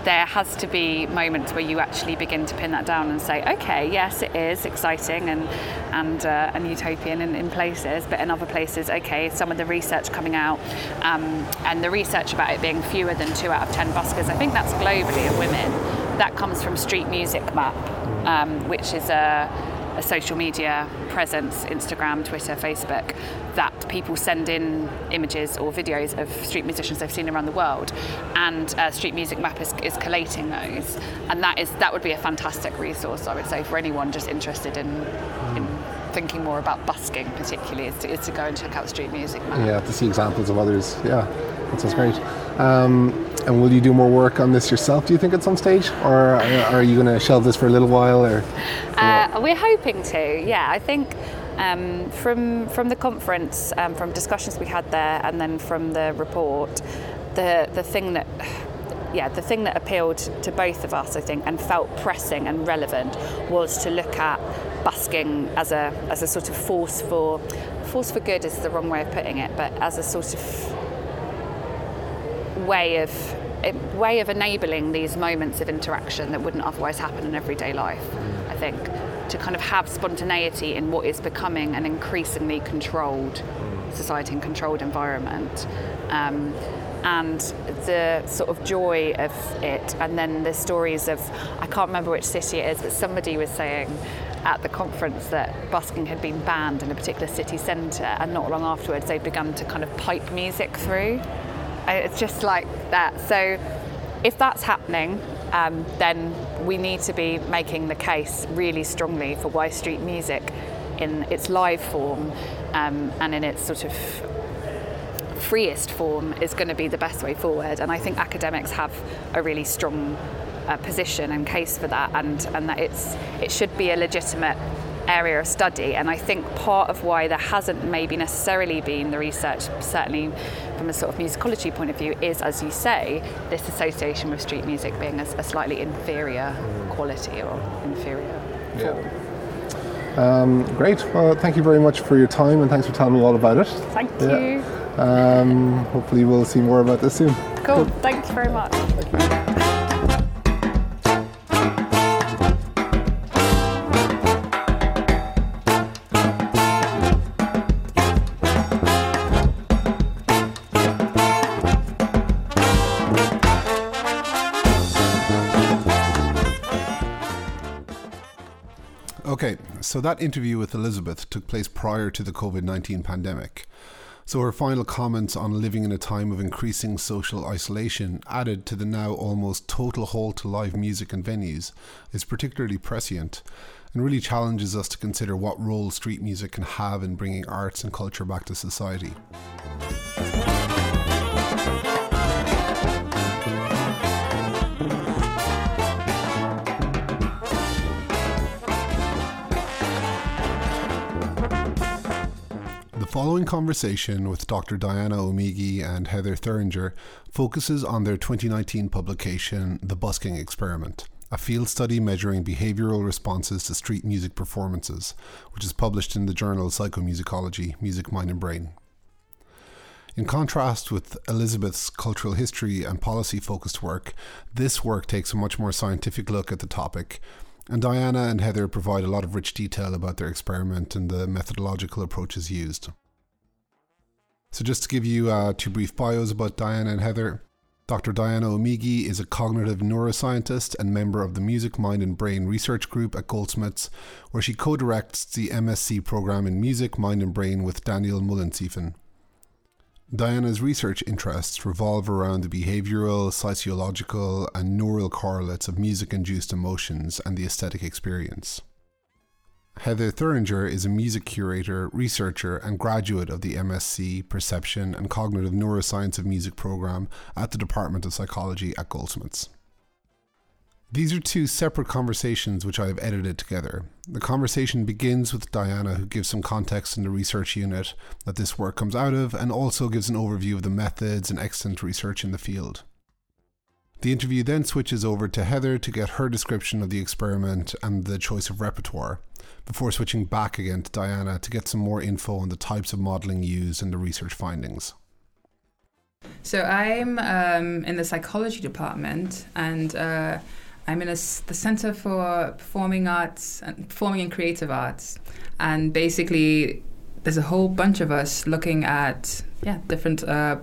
there has to be moments where you actually begin to pin that down and say, okay, yes, it is exciting and and uh, and utopian in, in places, but in other places, okay, some of the research coming out um, and the research about it being fewer than two out of ten buskers, I think that's globally of women. That comes from Street Music Map, um, which is a, social media presence, Instagram, Twitter, Facebook, that people send in images or videos of street musicians they've seen around the world, and uh, Street Music Map is, is collating those, and that is that would be a fantastic resource, I would say, for anyone just interested in. in Thinking more about busking, particularly, is to, is to go and check out Street Music Map. Yeah, to see examples of others. Yeah, that sounds great. Um, and will you do more work on this yourself? Do you think at some stage, or are you going to shelve this for a little while? Or Uh, we're hoping to, yeah. I think Um, from from the conference, um, from discussions we had there, and then from the report, the the thing that yeah, the thing that appealed to both of us, I think, and felt pressing and relevant was to look at busking as a as a sort of force for force for good is the wrong way of putting it, but as a sort of way of way of enabling these moments of interaction that wouldn't otherwise happen in everyday life. I think to kind of have spontaneity in what is becoming an increasingly controlled society and controlled environment. Um, and the sort of joy of it, and then the stories of I can't remember which city it is, but somebody was saying at the conference that busking had been banned in a particular city centre, and not long afterwards they'd begun to kind of pipe music through. It's just like that. So if that's happening, um, then we need to be making the case really strongly for why street music, in its live form um, and in its sort of freest form is going to be the best way forward. And I think academics have a really strong uh, position and case for that, and, and that it's it should be a legitimate area of study. And I think part of why there hasn't maybe necessarily been the research, certainly from a sort of musicology point of view, is, as you say, this association with street music being a, a slightly inferior quality or inferior form. Um, great. Well, thank you very much for your time and thanks for telling me all about it. Thank Yeah. you. Um, hopefully, we'll see more about this soon. Cool. Thank you very much. Okay, so that interview with Elizabeth took place prior to the COVID 19 pandemic. So her final comments on living in a time of increasing social isolation, added to the now almost total halt to live music and venues, is particularly prescient and really challenges us to consider what role street music can have in bringing arts and culture back to society. Following conversation with Dr. Diana Omigie and Heather Thueringer focuses on their 2019 publication, The Busking Experiment, a field study measuring behavioral responses to street music performances, which is published in the journal Psychomusicology Music, Mind and Brain. In contrast with Elizabeth's cultural history and policy focused work, this work takes a much more scientific look at the topic and Diana and Heather provide a lot of rich detail about their experiment and the methodological approaches used. So, just to give you uh, two brief bios about Diana and Heather, Dr. Diana Omigie is a cognitive neuroscientist and member of the Music, Mind and Brain Research Group at Goldsmiths, where she co directs the MSc program in Music, Mind and Brain with Daniel Mullensiefen. Diana's research interests revolve around the behavioral, sociological, and neural correlates of music induced emotions and the aesthetic experience. Heather Thueringer is a music curator, researcher, and graduate of the MSc Perception and Cognitive Neuroscience of Music program at the Department of Psychology at Goldsmiths. These are two separate conversations which I have edited together. The conversation begins with Diana, who gives some context in the research unit that this work comes out of, and also gives an overview of the methods and extant research in the field. The interview then switches over to Heather to get her description of the experiment and the choice of repertoire, before switching back again to Diana to get some more info on the types of modelling used and the research findings. So I'm um, in the psychology department, and uh, I'm in a the Center for Performing Arts and Performing and Creative Arts, and basically there's a whole bunch of us looking at yeah different. Uh,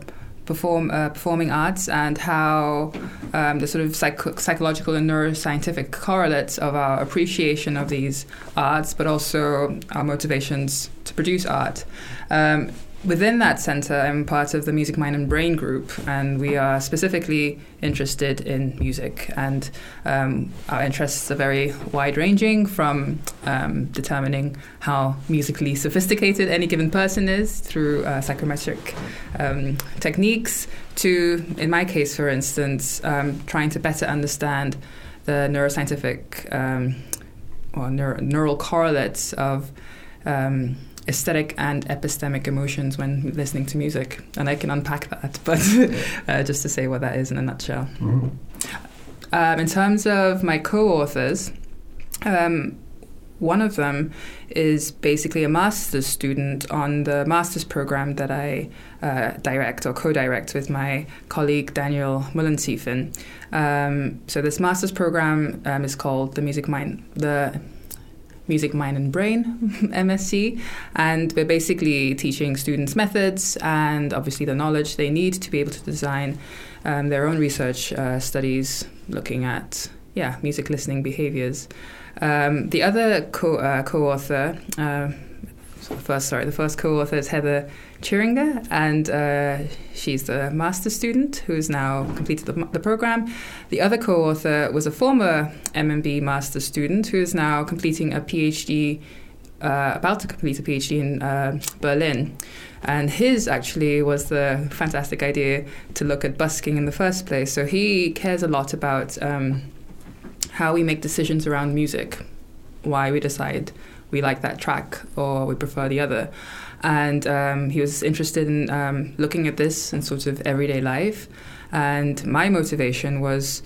Perform, uh, performing arts and how um, the sort of psych- psychological and neuroscientific correlates of our appreciation of these arts, but also our motivations to produce art. Um, within that center, I'm part of the Music, Mind, and Brain group, and we are specifically interested in music. And um, our interests are very wide ranging from um, determining how musically sophisticated any given person is through uh, psychometric um, techniques to, in my case, for instance, um, trying to better understand the neuroscientific um, or neur- neural correlates of um, aesthetic and epistemic emotions when listening to music. And I can unpack that, but uh, just to say what that is in a nutshell. Mm-hmm. Um, in terms of my co authors, um, one of them is basically a master's student on the master's program that I uh, direct or co-direct with my colleague Daniel Mullensiefen. Um, so this master's program um, is called the Music Mind the Music Mind and Brain MSc, and we're basically teaching students methods and obviously the knowledge they need to be able to design um, their own research uh, studies looking at yeah music listening behaviors. Um, the other co- uh, co-author, uh, first sorry, the first co-author is Heather Thueringer, and uh, she's the master student who's now completed the, the, program. The other co-author was a former MMB master student who is now completing a PhD, uh, about to complete a PhD in uh, Berlin. And his actually was the fantastic idea to look at busking in the first place. So he cares a lot about um, how we make decisions around music, why we decide we like that track or we prefer the other. And um, he was interested in um, looking at this in sort of everyday life. And my motivation was,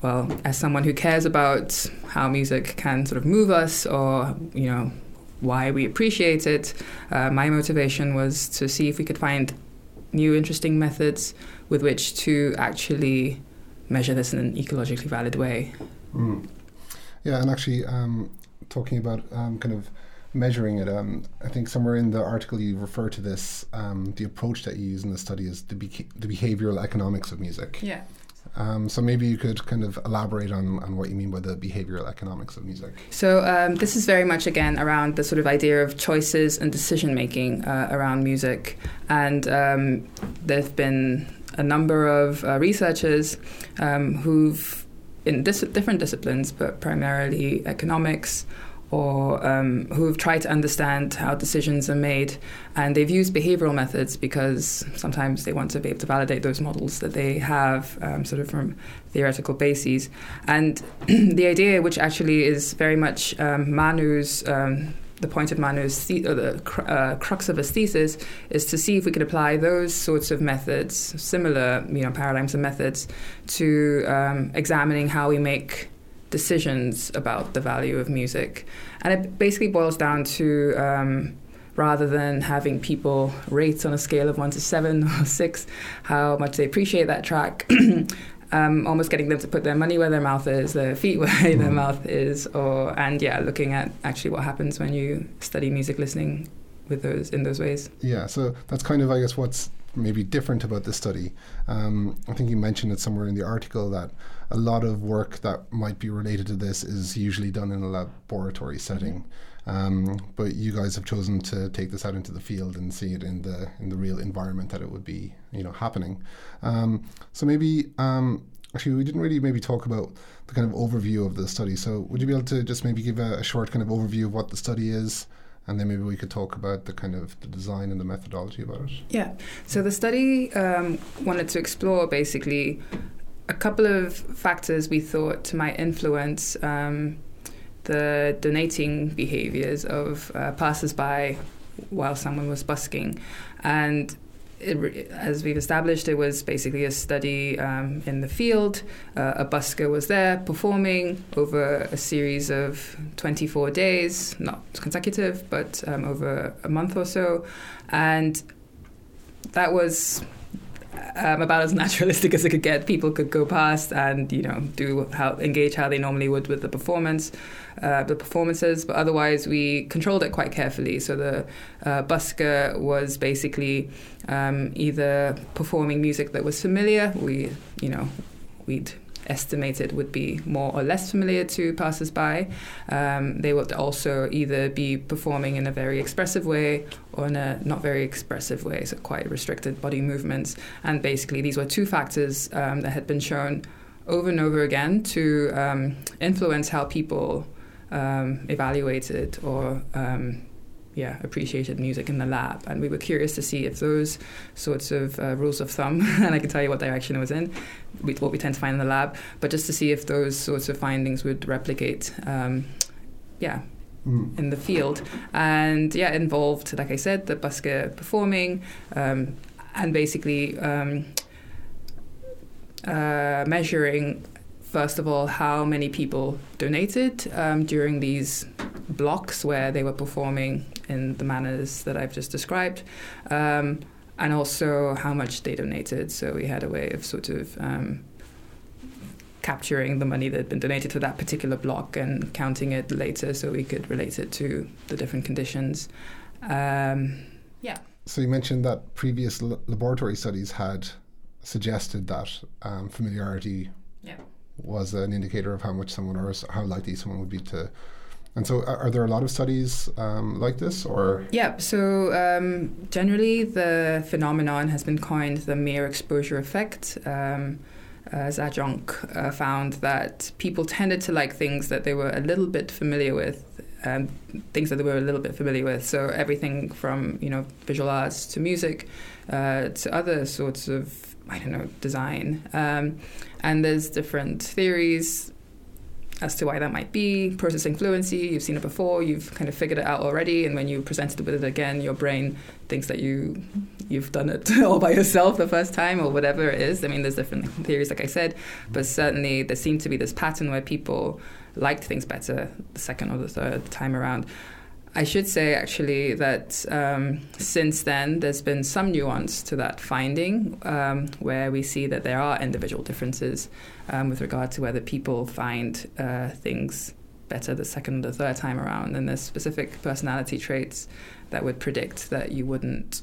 well, as someone who cares about how music can sort of move us or, you know, why we appreciate it, uh, my motivation was to see if we could find new interesting methods with which to actually measure this in an ecologically valid way. Mm. Yeah, and actually, um, talking about um, kind of measuring it, um, I think somewhere in the article you refer to this, um, the approach that you use in the study is the, beca- the behavioral economics of music. Yeah. Um, so maybe you could kind of elaborate on, on what you mean by the behavioral economics of music. So um, this is very much again around the sort of idea of choices and decision making uh, around music, and um, there've been a number of uh, researchers um, who've in dis- different disciplines, but primarily economics, or um, who have tried to understand how decisions are made. And they've used behavioral methods because sometimes they want to be able to validate those models that they have, um, sort of from theoretical bases. And the idea, which actually is very much um, Manu's um, the point of Manu's the, the uh, crux of his thesis is to see if we could apply those sorts of methods, similar you know paradigms and methods, to um, examining how we make decisions about the value of music, and it basically boils down to. Um, rather than having people rate on a scale of one to seven or six how much they appreciate that track um, almost getting them to put their money where their mouth is, their feet where mm. their mouth is, or and yeah, looking at actually what happens when you study music listening with those in those ways. Yeah, so that's kind of I guess what's maybe different about this study. Um, I think you mentioned it somewhere in the article that a lot of work that might be related to this is usually done in a laboratory setting. Mm-hmm. Um, but you guys have chosen to take this out into the field and see it in the in the real environment that it would be, you know, happening. Um, so maybe um, actually we didn't really maybe talk about the kind of overview of the study. So would you be able to just maybe give a, a short kind of overview of what the study is? And then maybe we could talk about the kind of the design and the methodology about it. Yeah. So the study um, wanted to explore basically a couple of factors we thought might influence um, the donating behaviors of uh, passers-by while someone was busking. And it, as we've established, it was basically a study um, in the field. Uh, a busker was there performing over a series of 24 days, not consecutive, but um, over a month or so. And that was um, about as naturalistic as it could get. People could go past and you know do how engage how they normally would with the performance, uh, the performances. But otherwise, we controlled it quite carefully. So the uh, busker was basically um, either performing music that was familiar. We you know we'd estimated would be more or less familiar to passers-by. Um, they would also either be performing in a very expressive way or in a not very expressive way, so quite restricted body movements. And basically, these were two factors um, that had been shown over and over again to um, influence how people um, evaluated or um, yeah, appreciated music in the lab. And we were curious to see if those sorts of uh, rules of thumb, and I can tell you what direction it was in, what we tend to find in the lab, but just to see if those sorts of findings would replicate, um, yeah, mm. in the field. And yeah, involved, like I said, the busker performing um, and basically um, uh, measuring first of all, how many people donated um, during these blocks where they were performing in the manners that I've just described, um, and also how much they donated. So we had a way of sort of um, capturing the money that had been donated to that particular block and counting it later so we could relate it to the different conditions. Um, yeah. So you mentioned that previous laboratory studies had suggested that um, familiarity yeah was an indicator of how much someone or how likely someone would be to. And so, are, there a lot of studies um, like this, or? Yeah. So um, generally, the phenomenon has been coined the mere exposure effect. Um, uh, uh, found that people tended to like things that they were a little bit familiar with, um, things that they were a little bit familiar with. So everything from you know visual arts to music uh, to other sorts of I don't know design. Um, and there's different theories as to why that might be. Processing fluency, you've seen it before, you've kind of figured it out already, and when you present it with it again, your brain thinks that you you've done it all by yourself the first time or whatever it is. I mean, there's different theories, like I said, but certainly there seemed to be this pattern where people liked things better the second or the third time around. I should say actually that um, since then there's been some nuance to that finding um, where we see that there are individual differences um, with regard to whether people find uh, things better the second or third time around. And there's specific personality traits that would predict that you wouldn't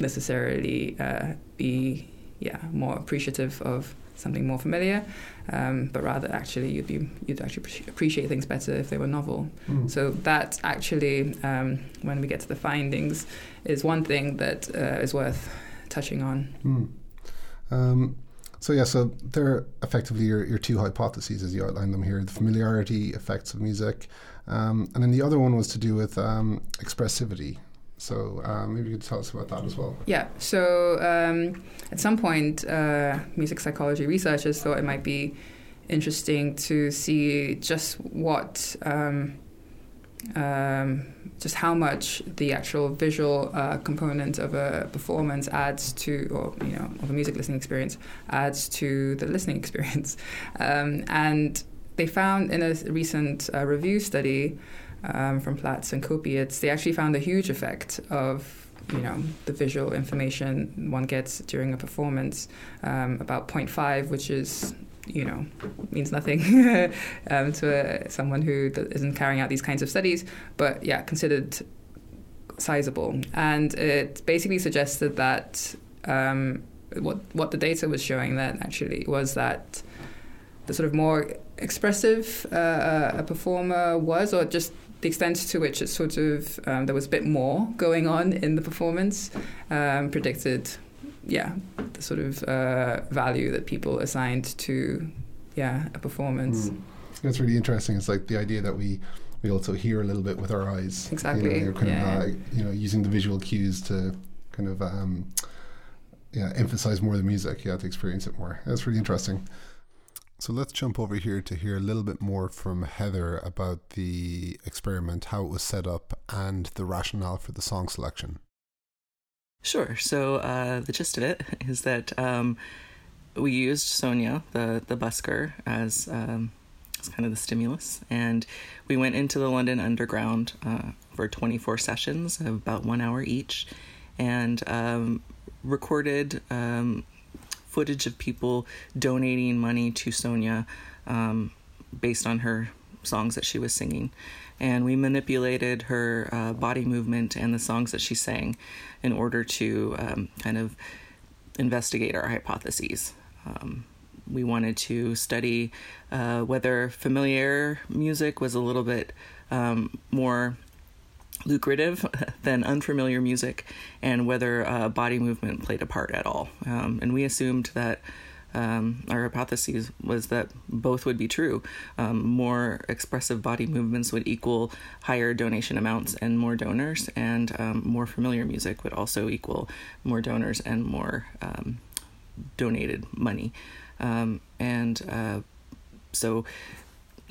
necessarily uh, be yeah, more appreciative of something more familiar, um, but rather actually you'd be you'd actually appreciate things better if they were novel. Mm. So that actually, um, when we get to the findings, is one thing that uh, is worth touching on. Mm. Um, so yeah, so they're effectively your, your two hypotheses as you outline them here: the familiarity effects of music, um, and then the other one was to do with um, expressivity. So um, maybe you could tell us about that as well. Yeah. So um, at some point, uh, music psychology researchers thought it might be interesting to see just what. Um, um just how much the actual visual uh, component of a performance adds to, or you know, of a music listening experience adds to the listening experience, um, and they found in a recent uh, review study um, from Platz and Kopiez, they actually found a huge effect of you know the visual information one gets during a performance um, about 0.5 which is you know means nothing um, to a, someone who isn't carrying out these kinds of studies but yeah considered sizable. And it basically suggested that um, what what the data was showing that actually was that the sort of more expressive uh, a performer was or just the extent to which it sort of um, there was a bit more going on in the performance um, predicted, yeah, the sort of uh, value that people assigned to yeah a performance. Mm. That's really interesting. It's like the idea that we we also hear a little bit with our eyes. Exactly. You know, kind yeah. of, uh, you know, using the visual cues to kind of um, yeah emphasize more the music. Yeah, to experience it more. That's really interesting. So let's jump over here to hear a little bit more from Heather about the experiment, how it was set up, and the rationale for the song selection. Sure. So uh, the gist of it is that um, we used Sonia, the the busker, as um, as kind of the stimulus, and we went into the London Underground uh, for 24 sessions of about one hour each, and um, recorded um, footage of people donating money to Sonia um, based on her songs that she was singing. And we manipulated her uh, body movement and the songs that she sang in order to um, kind of investigate our hypotheses. Um, we wanted to study uh, whether familiar music was a little bit um, more lucrative than unfamiliar music and whether uh, body movement played a part at all. Um, and we assumed that um, our hypothesis was that both would be true. Um, more expressive body movements would equal higher donation amounts and more donors, and um, more familiar music would also equal more donors and more um, donated money. Um, and uh, so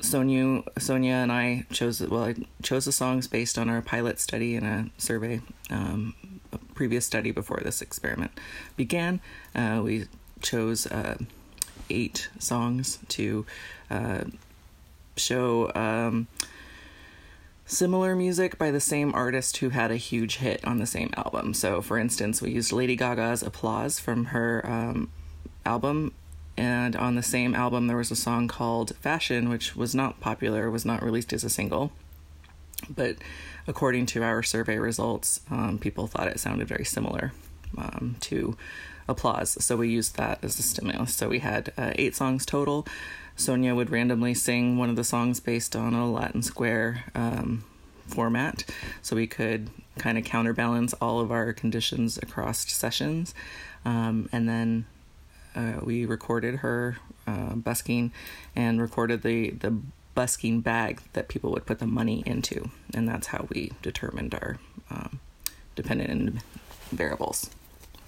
Sonia, Sonia and I chose well, I chose the songs based on our pilot study and a survey, um, a previous study before this experiment began. Uh, we chose uh, eight songs to uh, show um, similar music by the same artist who had a huge hit on the same album. So, for instance, we used Lady Gaga's "Applause" from her um, album and on the same album there was a song called Fashion, which was not popular, was not released as a single. But according to our survey results, um, people thought it sounded very similar um, to Applause. So we used that as a stimulus. So we had uh, eight songs total. Sonia would randomly sing one of the songs based on a Latin square um, format. So we could kind of counterbalance all of our conditions across sessions. Um, and then uh, we recorded her uh, busking and recorded the the busking bag that people would put the money into, and that's how we determined our um, dependent variables.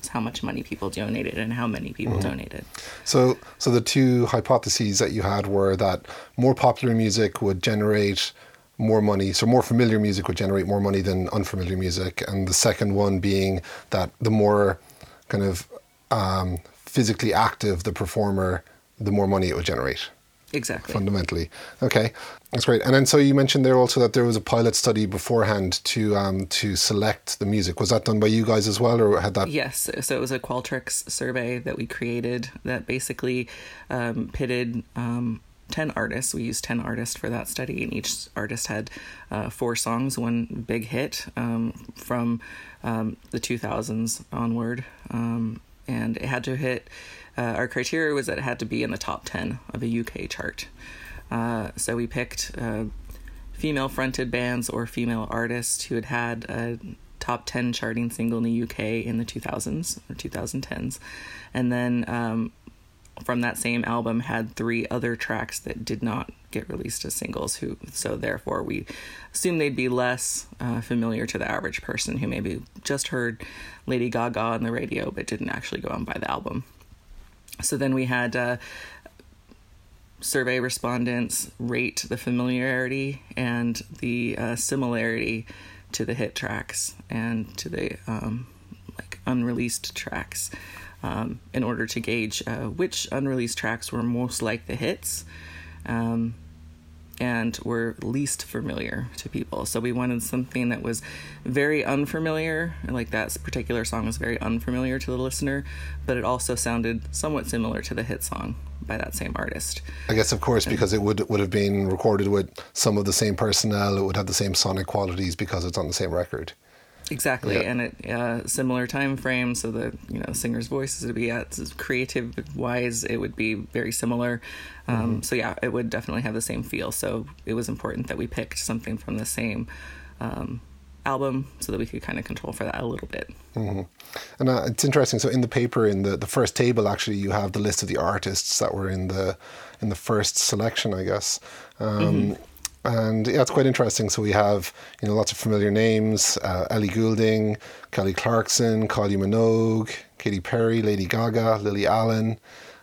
It's how much money people donated and how many people mm-hmm. donated. So, so the two hypotheses that you had were that more popular music would generate more money. So more familiar music would generate more money than unfamiliar music, and the second one being that the more kind of um, physically active the performer, the more money it would generate. Exactly. Fundamentally. Okay, that's great. And then so you mentioned there also that there was a pilot study beforehand to um, to select the music. Was that done by you guys as well, or had that? Yes. So it was a Qualtrics survey that we created that basically um, pitted. Um, 10 artists. We used 10 artists for that study, and each artist had uh, four songs, one big hit um, from um, the 2000s onward. Um, and it had to hit. Uh, our criteria was that it had to be in the top ten of a UK chart. Uh, so we picked uh, female-fronted bands or female artists who had had a top 10 charting single in the UK in the 2000s or 2010s. And then um, from that same album had three other tracks that did not get released as singles who so therefore we assume they'd be less uh, familiar to the average person who maybe just heard lady gaga on the radio but didn't actually go and buy the album. So then we had uh, survey respondents rate the familiarity and the uh, similarity to the hit tracks and to the um, like unreleased tracks um, in order to gauge uh, which unreleased tracks were most like the hits um, and were least familiar to people. So we wanted something that was very unfamiliar, like that particular song was very unfamiliar to the listener, but it also sounded somewhat similar to the hit song by that same artist. I guess, of course, because it would would have been recorded with some of the same personnel, it would have the same sonic qualities because it's on the same record. Exactly, yeah. and it uh, similar time frame, so the you know singer's voice would be at creative wise, it would be very similar. Um, mm-hmm. So yeah, it would definitely have the same feel. So it was important that we picked something from the same um, album so that we could kind of control for that a little bit. Mm-hmm. And uh, it's interesting. So in the paper, in the, the first table, actually, you have the list of the artists that were in the in the first selection, I guess. Um, mm-hmm and yeah, it's quite interesting. So we have you know lots of familiar names: uh, Ellie Goulding, Kelly Clarkson, Kylie Minogue, Katy Perry, Lady Gaga, Lily Allen,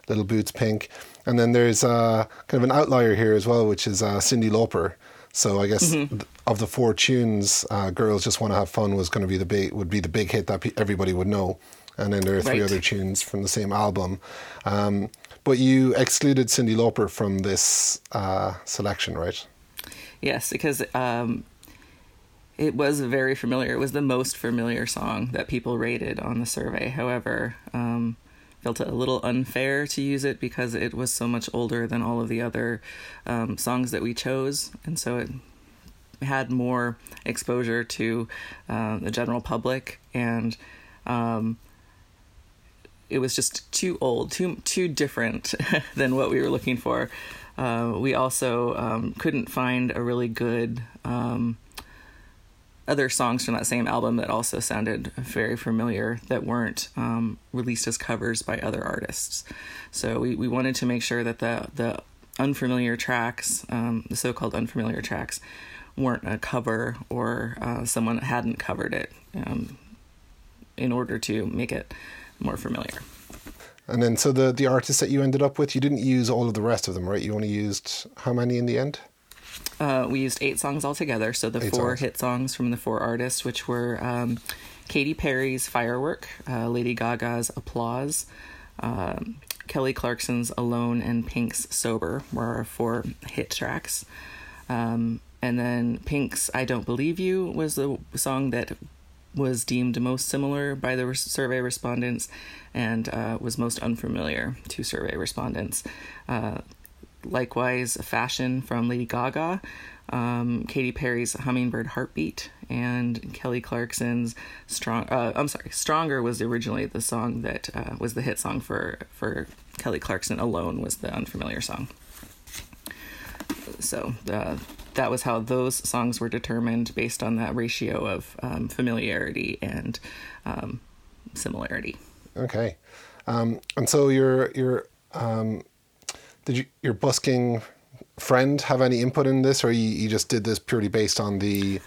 Little Boots Pink, and then there's uh, kind of an outlier here as well, which is uh, Cyndi Lauper. So I guess mm-hmm. of the four tunes, uh, "Girls Just Want to Have Fun" was going to be the big would be the big hit that everybody would know, and then there are three right. other tunes from the same album. Um, but you excluded Cyndi Lauper from this uh, selection, right? Yes, because um, it was very familiar. It was the most familiar song that people rated on the survey. However, um, felt a little unfair to use it because it was so much older than all of the other um, songs that we chose, and so it had more exposure to uh, the general public and. Um, it was just too old, too too different than what we were looking for. Uh, we also um, couldn't find a really good um, other songs from that same album that also sounded very familiar that weren't um, released as covers by other artists. So we, we wanted to make sure that the the unfamiliar tracks, um, the so-called unfamiliar tracks, weren't a cover or uh, someone hadn't covered it um, in order to make it more familiar. And then, so the the artists that you ended up with, you didn't use all of the rest of them, right? You only used how many in the end? Uh, we used eight songs altogether. So the Eight four songs. hit songs from the four artists, which were um, Katy Perry's "Firework," uh, Lady Gaga's "Applause," um, Kelly Clarkson's "Alone," and Pink's "Sober" were our four hit tracks. Um, and then Pink's "I Don't Believe You" was the song that was deemed most similar by the survey respondents and uh, was most unfamiliar to survey respondents. Uh, likewise, Fashion from Lady Gaga, um, Katy Perry's Hummingbird Heartbeat, and Kelly Clarkson's Strong. Uh, I'm sorry, Stronger was originally the song that uh, was the hit song for for Kelly Clarkson. Alone was the unfamiliar song. So uh, that was how those songs were determined based on that ratio of um, familiarity and um, similarity. Okay. Um, and so your your um, did you, your busking friend have any input in this, or you, you just did this purely based on the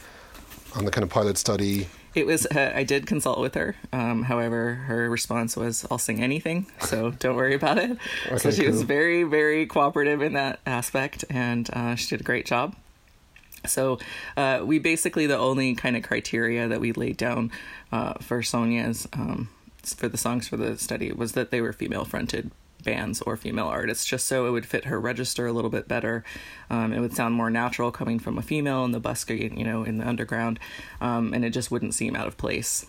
on the kind of pilot study? It was. Uh, I did consult with her. Um, however, her response was, "I'll sing anything, so don't worry about it." so Okay, she was very, very cooperative in that aspect, and uh, she did a great job. So uh, we basically the only kind of criteria that we laid down uh, for Sonia's um, for the songs for the study was that they were female fronted bands or female artists, just so it would fit her register a little bit better. Um, it would sound more natural coming from a female in the busker, you know, in the underground, um, and it just wouldn't seem out of place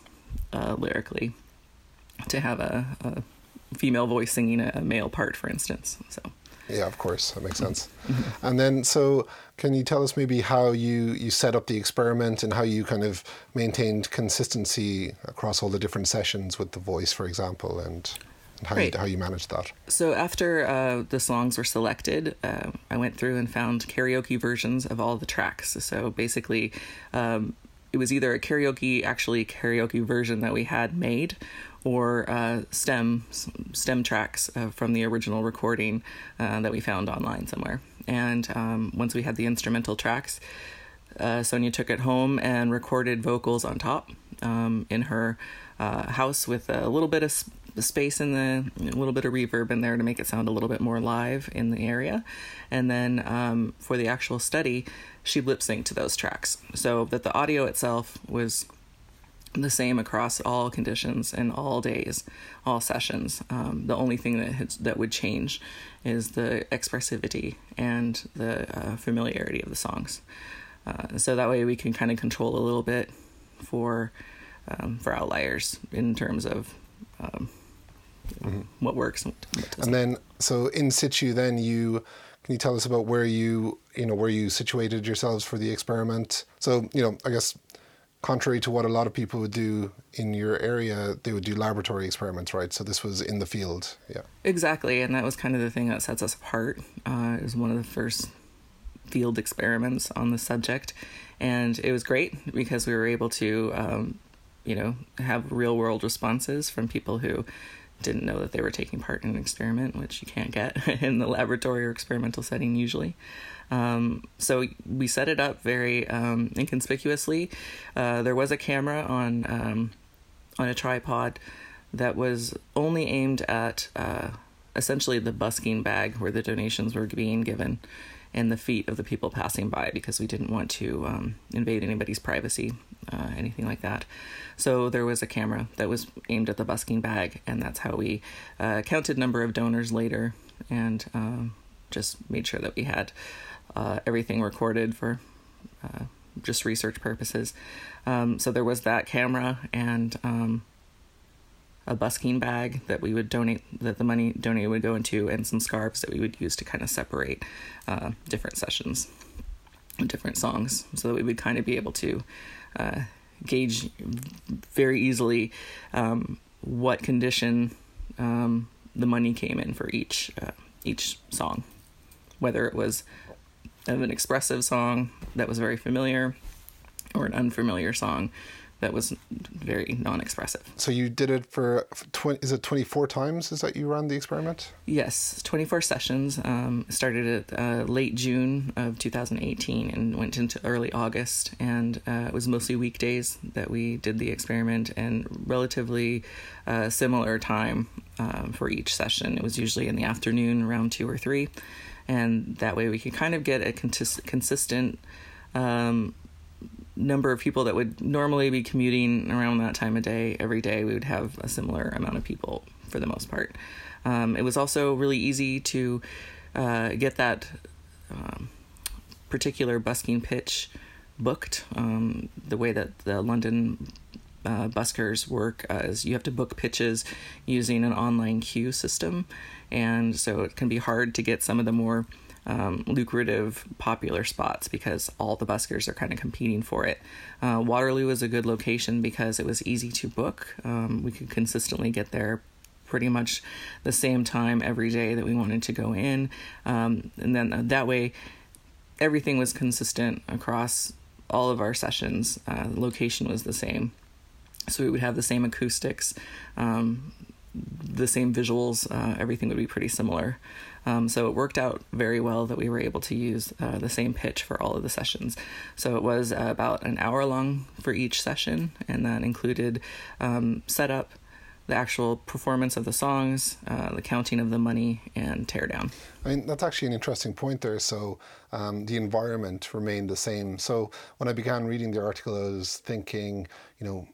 uh, lyrically to have a, a female voice singing a male part, for instance. So. Yeah, of course, that makes sense. And then, so can you tell us maybe how you you set up the experiment and how you kind of maintained consistency across all the different sessions with the voice, for example, and, and how Right. you, how you managed that? So after uh, the songs were selected, uh, I went through and found karaoke versions of all the tracks. So basically, um, it was either a karaoke, actually karaoke version that we had made, or uh, stem stem tracks uh, from the original recording uh, that we found online somewhere. And um, once we had the instrumental tracks, uh, Sonia took it home and recorded vocals on top um, in her uh, house with a little bit of space in the, a little bit of reverb in there to make it sound a little bit more live in the area. And then um, for the actual study, she lip synced to those tracks so that the audio itself was the same across all conditions and all days, all sessions. Um, the only thing that has, that would change is the expressivity and the uh, familiarity of the songs. Uh, so that way we can kind of control a little bit for um, for outliers in terms of um, what works and what doesn't. And then, so in situ, then you can you tell us about where you you know where you situated yourselves for the experiment? So you know, I guess contrary to what a lot of people would do in your area, they would do laboratory experiments, right? So this was in the field, yeah. Exactly, and that was kind of the thing that sets us apart. Uh, it was one of the first field experiments on the subject, and it was great because we were able to, um, you know, have real world responses from people who didn't know that they were taking part in an experiment, which you can't get in the laboratory or experimental setting usually. Um, so we set it up very um, inconspicuously. Uh, there was a camera on um, on a tripod that was only aimed at uh, essentially the busking bag where the donations were being given and the feet of the people passing by because we didn't want to um, invade anybody's privacy, uh, anything like that. So there was a camera that was aimed at the busking bag, and that's how we uh, counted number of donors later and um, just made sure that we had uh, everything recorded for uh, just research purposes. Um, so there was that camera and um, a busking bag that we would donate, that the money donated would go into, and some scarves that we would use to kind of separate uh, different sessions, different songs, so that we would kind of be able to uh, gauge very easily um, what condition um, the money came in for each uh, each song, whether it was of an expressive song that was very familiar or an unfamiliar song that was very non-expressive. So you did it for, for 20, is it 24 times? Is that you ran the experiment? Yes, 24 sessions. Um, started at uh, late June of 2018 and went into early August. And uh, it was mostly weekdays that we did the experiment and relatively uh, similar time um, for each session. It was usually in the afternoon, around two or three. And that way we could kind of get a consistent um, number of people that would normally be commuting around that time of day every day. We would have a similar amount of people for the most part. Um, it was also really easy to uh, get that um, particular busking pitch booked. Um, the way that the London uh, buskers work is you have to book pitches using an online queue system, and so it can be hard to get some of the more um, lucrative, popular spots because all the buskers are kind of competing for it. Uh, Waterloo is a good location because it was easy to book. Um, we could consistently get there pretty much the same time every day that we wanted to go in. Um, and then uh, that way, everything was consistent across all of our sessions. Uh, the location was the same. So we would have the same acoustics, um, the same visuals, uh, everything would be pretty similar. Um, so it worked out very well that we were able to use uh, the same pitch for all of the sessions. So it was uh, about an hour long for each session, and that included um, setup, the actual performance of the songs, uh, the counting of the money, and teardown. I mean, that's actually an interesting point there. So um, the environment remained the same. So when I began reading the article, I was thinking, you know,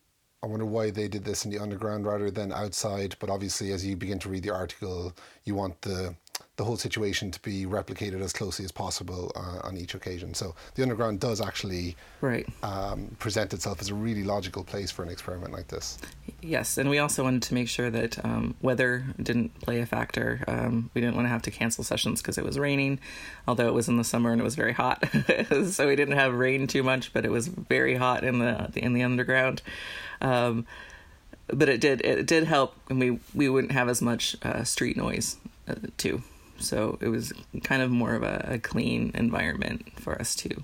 I wonder why they did this in the underground rather than outside. But obviously, as you begin to read the article, you want the the whole situation to be replicated as closely as possible uh, on each occasion. So the underground does actually right. um, present itself as a really logical place for an experiment like this. Yes, and we also wanted to make sure that um, weather didn't play a factor. Um, we didn't want to have to cancel sessions because it was raining, although it was in the summer and it was very hot. so we didn't have rain too much, but it was very hot in the in the underground. Um, but it did it did help, and we we wouldn't have as much uh, street noise uh, too so it was kind of more of a, a clean environment for us to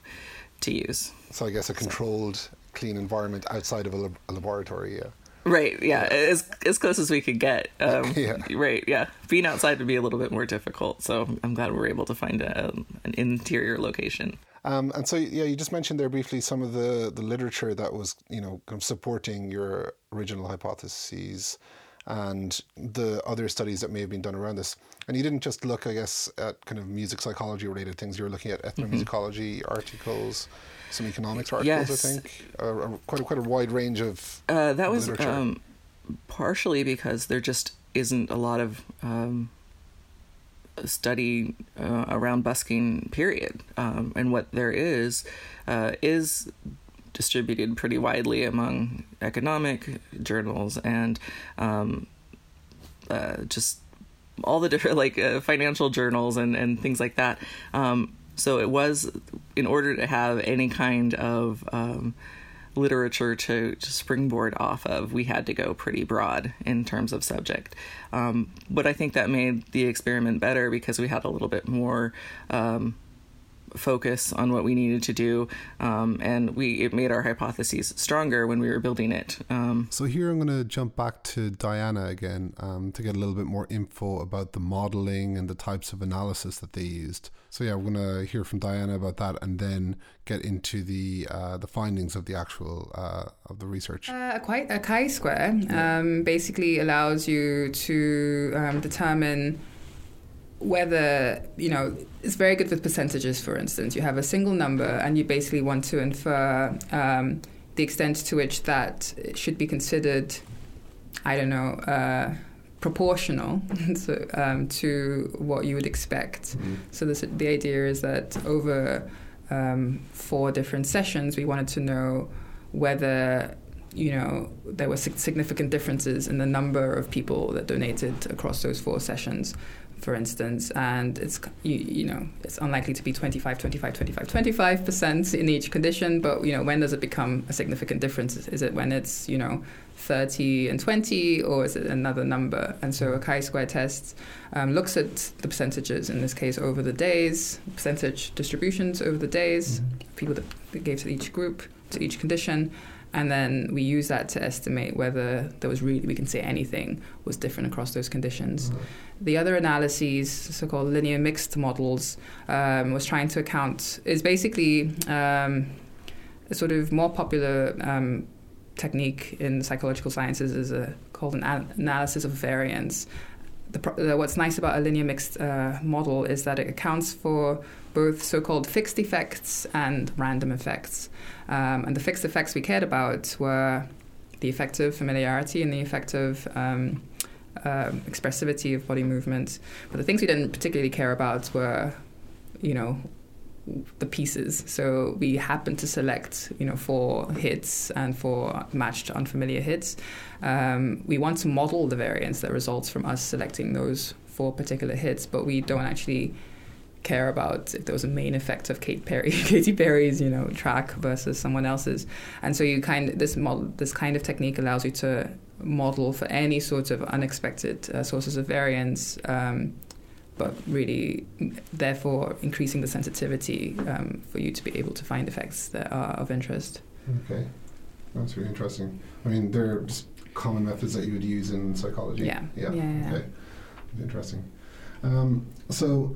to use. So I guess a controlled, so. clean environment outside of a, lab- a laboratory. Yeah. Right. Yeah. yeah. As as close as we could get. Um, yeah. Right. Yeah. Being outside would be a little bit more difficult. So I'm glad we are able to find a, an interior location. Um, and so, yeah, you just mentioned there briefly some of the, the literature that was, you know, kind of supporting your original hypotheses and the other studies that may have been done around this. And you didn't just look, I guess, at kind of music psychology related things. You were looking at ethnomusicology mm-hmm. articles, some economics articles, yes. I think, uh, quite a, quite a wide range of. Uh, that was um, partially because there just isn't a lot of um, study uh, around busking. Period, um, and what there is uh, is distributed pretty widely among economic journals and um, uh, just all the different like uh, financial journals and, and things like that. Um, so it was in order to have any kind of um, literature to, to, springboard off of, we had to go pretty broad in terms of subject. Um, but I think that made the experiment better because we had a little bit more um, focus on what we needed to do, um, and we it made our hypotheses stronger when we were building it. Um, so here I'm going to jump back to Diana again um, to get a little bit more info about the modeling and the types of analysis that they used. So yeah, we're going to hear from Diana about that, and then get into the uh, the findings of the actual uh, of the research. Uh, quite a chi-square um, basically allows you to um, determine whether you know it's very good with percentages for instance. You have a single number and you basically want to infer um, the extent to which that should be considered i don't know uh, proportional to, um, to what you would expect. Mm-hmm. so this, the idea is that over um, four different sessions we wanted to know whether you know there were significant differences in the number of people that donated across those four sessions for instance, and it's you, you know it's unlikely to be 25, 25, 25, 25 percent in each condition. But you know when does it become a significant difference? Is it when it's you know 30 and 20, or is it another number? And so a chi-square test um, looks at the percentages in this case over the days, percentage distributions over the days, mm-hmm. people that, that gave to each group to each condition, and then we use that to estimate whether there was really we can say anything was different across those conditions. The other analyses, so-called linear mixed models, um, was trying to account is basically um, a sort of more popular um, technique in psychological sciences is a, called an an analysis of variance. The, uh, what's nice about a linear mixed uh, model is that it accounts for both so-called fixed effects and random effects. Um, and the fixed effects we cared about were the effect of familiarity and the effect of um, uh, expressivity of body movement. But the things we didn't particularly care about were, you know, the pieces. So we happened to select, you know, four hits and four matched unfamiliar hits. Um, we want to model the variance that results from us selecting those four particular hits, but we don't actually care about if there was a main effect of Kate Perry, Katy Perry's, you know, track versus someone else's. And so you kind of, this model, this kind of technique allows you to model for any sorts of unexpected uh, sources of variance. Um, but really, therefore, increasing the sensitivity um, for you to be able to find effects that are of interest. Okay, that's really interesting. I mean, they're just common methods that you would use in psychology. Yeah. Yeah. Yeah, yeah, yeah. Okay. Interesting. Um, so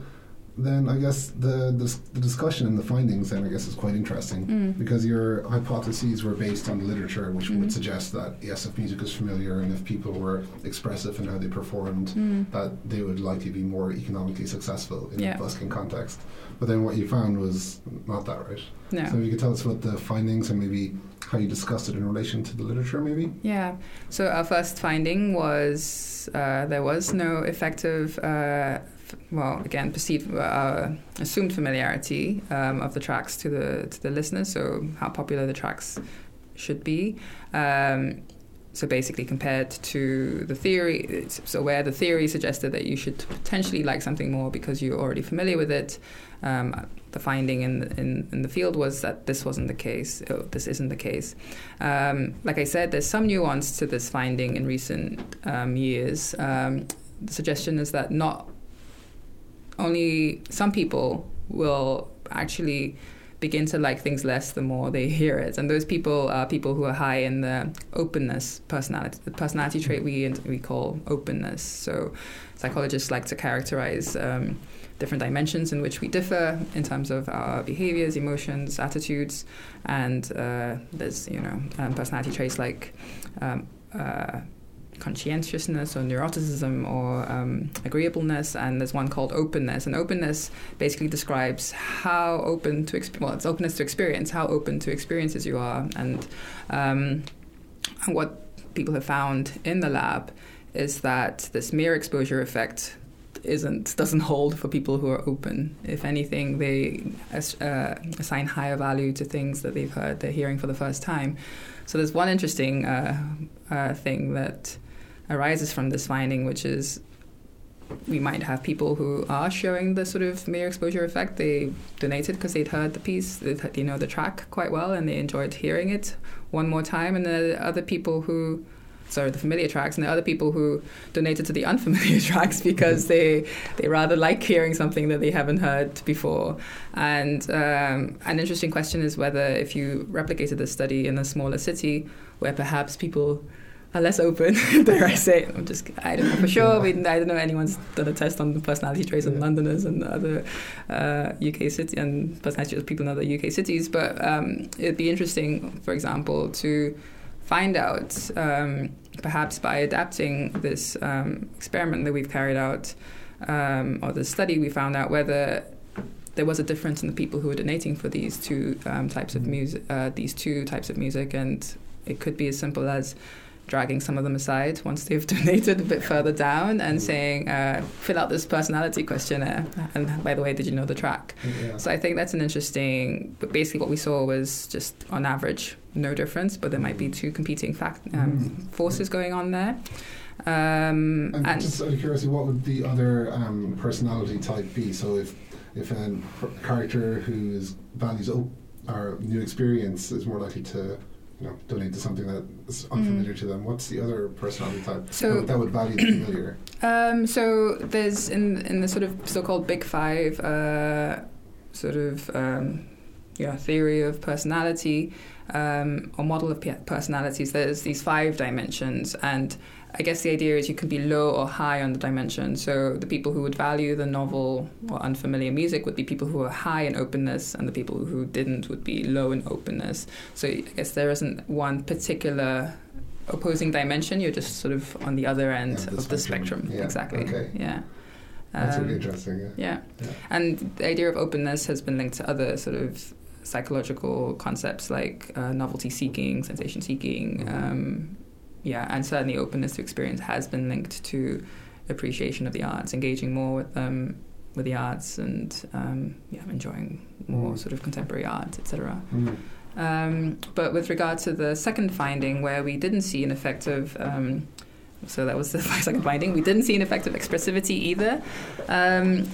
then I guess the, the the discussion and the findings then I guess is quite interesting Mm. because your hypotheses were based on the literature which Mhm. would suggest that yes if music is familiar and if people were expressive in how they performed Mm. that they would likely be more economically successful in Yeah. a busking context. But then what you found was not that right. No. So you could tell us about the findings and maybe how you discussed it in relation to the literature maybe? Yeah. So our first finding was uh, there was no effective, uh, well, again, perceived, uh, assumed familiarity um, of the tracks to the to the listeners. So how popular the tracks should be. Um, so basically, compared to the theory, so where the theory suggested that you should potentially like something more because you're already familiar with it, um, the finding in in, in the field was that this wasn't the case. Oh, this isn't the case. Um, like I said, there's some nuance to this finding in recent um, years. Um, the suggestion is that not only some people will actually begin to like things less the more they hear it, and those people are people who are high in the openness personality, the personality trait we we call openness. So psychologists like to characterize. Um, different dimensions in which we differ in terms of our behaviors, emotions, attitudes, and uh, there's you know um, personality traits like um, uh, conscientiousness or neuroticism or um, agreeableness, and there's one called openness. And openness basically describes how open to exp- well, it's openness to experience, how open to experiences you are, and um, what people have found in the lab is that this mere exposure effect isn't doesn't hold for people who are open. If anything, they uh, assign higher value to things that they've heard, they're hearing for the first time. So there's one interesting uh, uh, thing that arises from this finding, which is we might have people who are showing the sort of mere exposure effect. They donated because they'd heard the piece, they they know the track quite well, and they enjoyed hearing it one more time. And there are other people who sorry, the familiar tracks, and the other people who donated to the unfamiliar tracks because they they rather like hearing something that they haven't heard before. And um, an interesting question is whether if you replicated this study in a smaller city where perhaps people are less open, dare I say, I'm just I don't know for sure. We, I don't know anyone's done a test on the personality traits of Yeah. Londoners and other uh, UK cities and personality traits of people in other UK cities. But um, it'd be interesting, for example, to find out, um, perhaps by adapting this um, experiment that we've carried out, um, or the study, we found out whether there was a difference in the people who were donating for these two um, types of music, uh, these two types of music, and it could be as simple as dragging some of them aside once they've donated a bit further down and saying, uh, fill out this personality questionnaire. And by the way, did you know the track? Yeah. So I think that's an interesting. But basically, what we saw was just on average no difference, but there might be two competing fact um, Mm. forces going on there. Um, And, and just out of curiosity, what would the other um, personality type be? So if if a character whose values op- or new experience is more likely to you know donate to something that is unfamiliar to them, what's the other personality type Mm. So- that would value the familiar? Um, so there's in in the sort of so-called Big Five uh, sort of um, yeah theory of personality um, or model of personalities. There's these five dimensions, and I guess the idea is you can be low or high on the dimension. So the people who would value the novel or unfamiliar music would be people who are high in openness, and the people who didn't would be low in openness. So I guess there isn't one particular opposing dimension. You're just sort of on the other end Yeah, the of the spectrum. spectrum. Yeah, Exactly. okay. Yeah. That's Um, really interesting. Yeah. yeah. Yeah. And the idea of openness has been linked to other sort of psychological concepts like uh, novelty seeking, sensation seeking. Mhm. Um, yeah, and certainly openness to experience has been linked to appreciation of the arts, engaging more with them. With the arts and um, yeah, enjoying more Mm. sort of contemporary art, etc. Mm. Um, but with regard to the second finding, where we didn't see an effect of, um, so that was the second finding, we didn't see an effect of expressivity either. Um,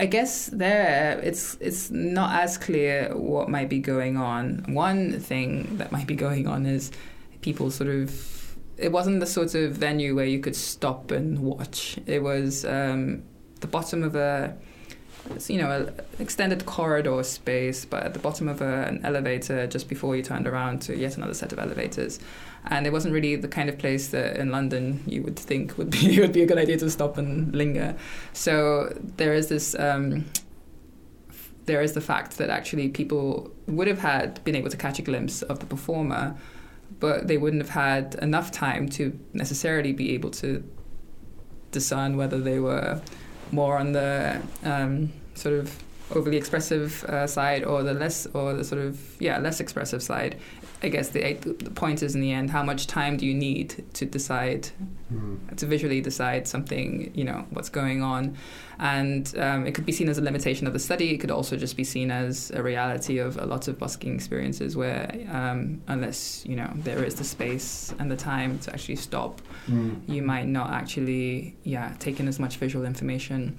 I guess there it's it's not as clear what might be going on. One thing that might be going on is people sort of. It wasn't the sort of venue where you could stop and watch. It was um, the bottom of a you know, an extended corridor space, but at the bottom of a, an elevator just before you turned around to yet another set of elevators. And it wasn't really the kind of place that in London you would think would be would be a good idea to stop and linger. So there is this. Um, there is the fact that actually people would have had been able to catch a glimpse of the performer, but they wouldn't have had enough time to necessarily be able to discern whether they were more on the um, sort of overly expressive uh, side or the less or the sort of yeah less expressive side. I guess the, the point is in the end how much time do you need to decide Mm. to visually decide something you know what's going on and um, it could be seen as a limitation of the study it could also just be seen as a reality of a lot of busking experiences where um, unless you know there is the space and the time to actually stop Mm. you might not actually yeah take in as much visual information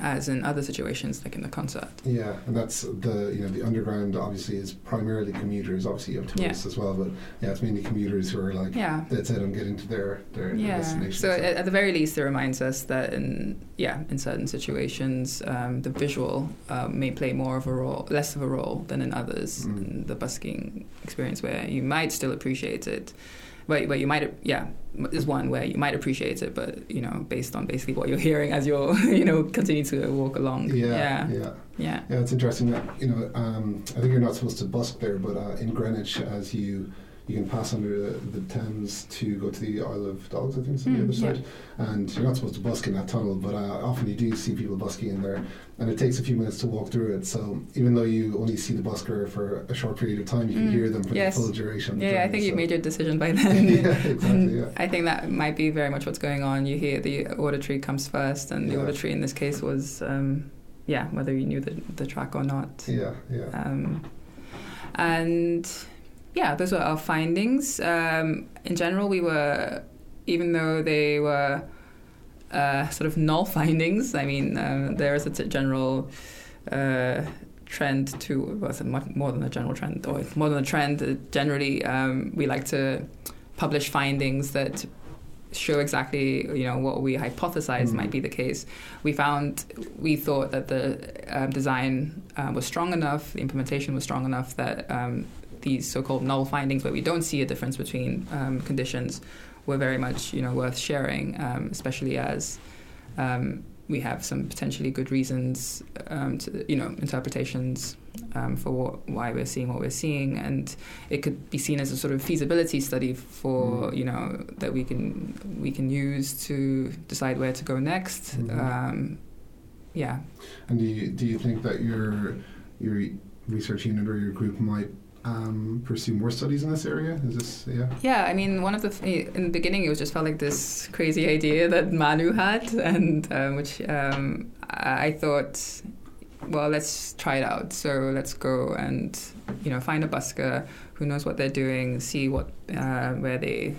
as in other situations like in the concert Yeah, and that's the you know the underground obviously is primarily commuters. Obviously you have Yeah. tourists as well, but yeah, it's mainly commuters who are like yeah dead set on getting to their their, yeah destination. so at, at the very least it reminds us that in yeah in certain situations um, the visual uh, may play more of a role less of a role than in others Mm. in the busking experience where you might still appreciate it but, but you might yeah is one where you might appreciate it but you know based on basically what you're hearing as you're you know continue to walk along yeah, yeah yeah, yeah yeah. It's interesting that you know. Um, I think you're not supposed to busk there, but uh, in Greenwich, as you you can pass under the, the Thames to go to the Isle of Dogs. I think it's on the Mm, other yeah. side, and you're not supposed to busk in that tunnel, but uh, often you do see people busking in there, and it takes a few minutes to walk through it. So even though you only see the busker for a short period of time, you can Mm, hear them for yes. the full duration. The yeah, I think so. you've made your decision by then. yeah, exactly. Yeah. I think that might be very much what's going on. You hear the auditory comes first, and the Yeah. auditory in this case was, um, yeah, whether you knew the, the track or not. Yeah, yeah. Um, and yeah, those were our findings. Um, in general, we were, even though they were uh, sort of null findings, I mean, uh, there is a t- general uh, trend to, well, more than a general trend, or more than a trend. Uh, generally, um, we like to publish findings that show exactly you know what we hypothesized Mm. might be the case. We found we thought that the um, design uh, was strong enough, the implementation was strong enough that um, these so-called null findings, where we don't see a difference between um, conditions, were very much you know worth sharing, um, especially as um, we have some potentially good reasons um, to you know interpretations um, for what, why we're seeing what we're seeing, and it could be seen as a sort of feasibility study for Mm. you know that we can we can use to decide where to go next. Um, yeah, And do you do you think that your your research unit or your group might um, pursue more studies in this area? Is this yeah? Yeah, I mean, one of the in the beginning, it was just felt like this crazy idea that Manu had, and um, which um, I thought, well, let's try it out. So let's go and you know find a busker who knows what they're doing, see what uh, where they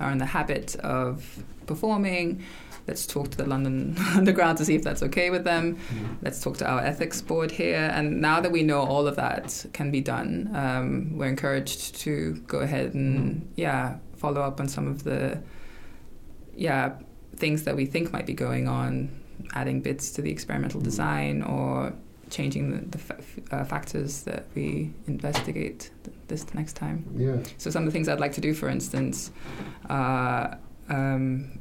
are in the habit of performing. Let's talk to the London Underground to see if that's okay with them. Let's talk to our ethics board here. And now that we know all of that can be done, um, we're encouraged to go ahead and yeah follow up on some of the yeah things that we think might be going on, adding bits to the experimental design or changing the, the fa- uh, factors that we investigate th- this next time. Yeah. So some of the things I'd like to do, for instance, uh, um,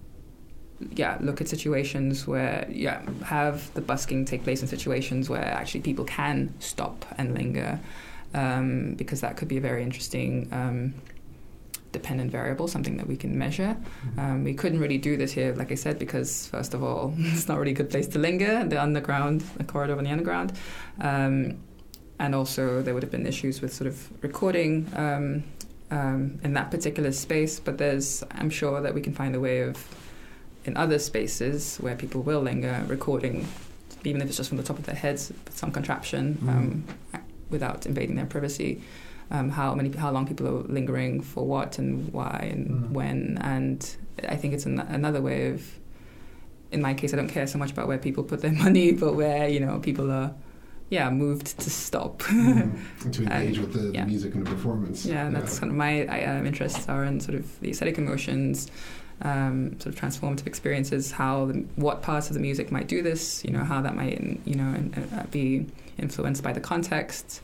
yeah, look at situations where yeah, have the busking take place in situations where actually people can stop and linger, um, because that could be a very interesting. Um, dependent variable, something that we can measure. Um, we couldn't really do this here, like I said, because first of all, it's not really a good place to linger, the underground, the corridor on the underground. Um, and also, there would have been issues with sort of recording um, um, in that particular space. But there's, I'm sure that we can find a way of, in other spaces where people will linger, recording, even if it's just from the top of their heads, some contraption um, without invading their privacy. Um, how many, how long people are lingering for what and why and Mhm. when, and I think it's an, another way of. In my case, I don't care so much about where people put their money, but where you know people are, yeah, moved to stop. And to engage Uh, with the, yeah. the music and the performance. Yeah, that's kind of my I, um, interests are in sort of the aesthetic emotions, um, sort of transformative experiences. How the, what parts of the music might do this? You know, how that might you know uh, be influenced by the context.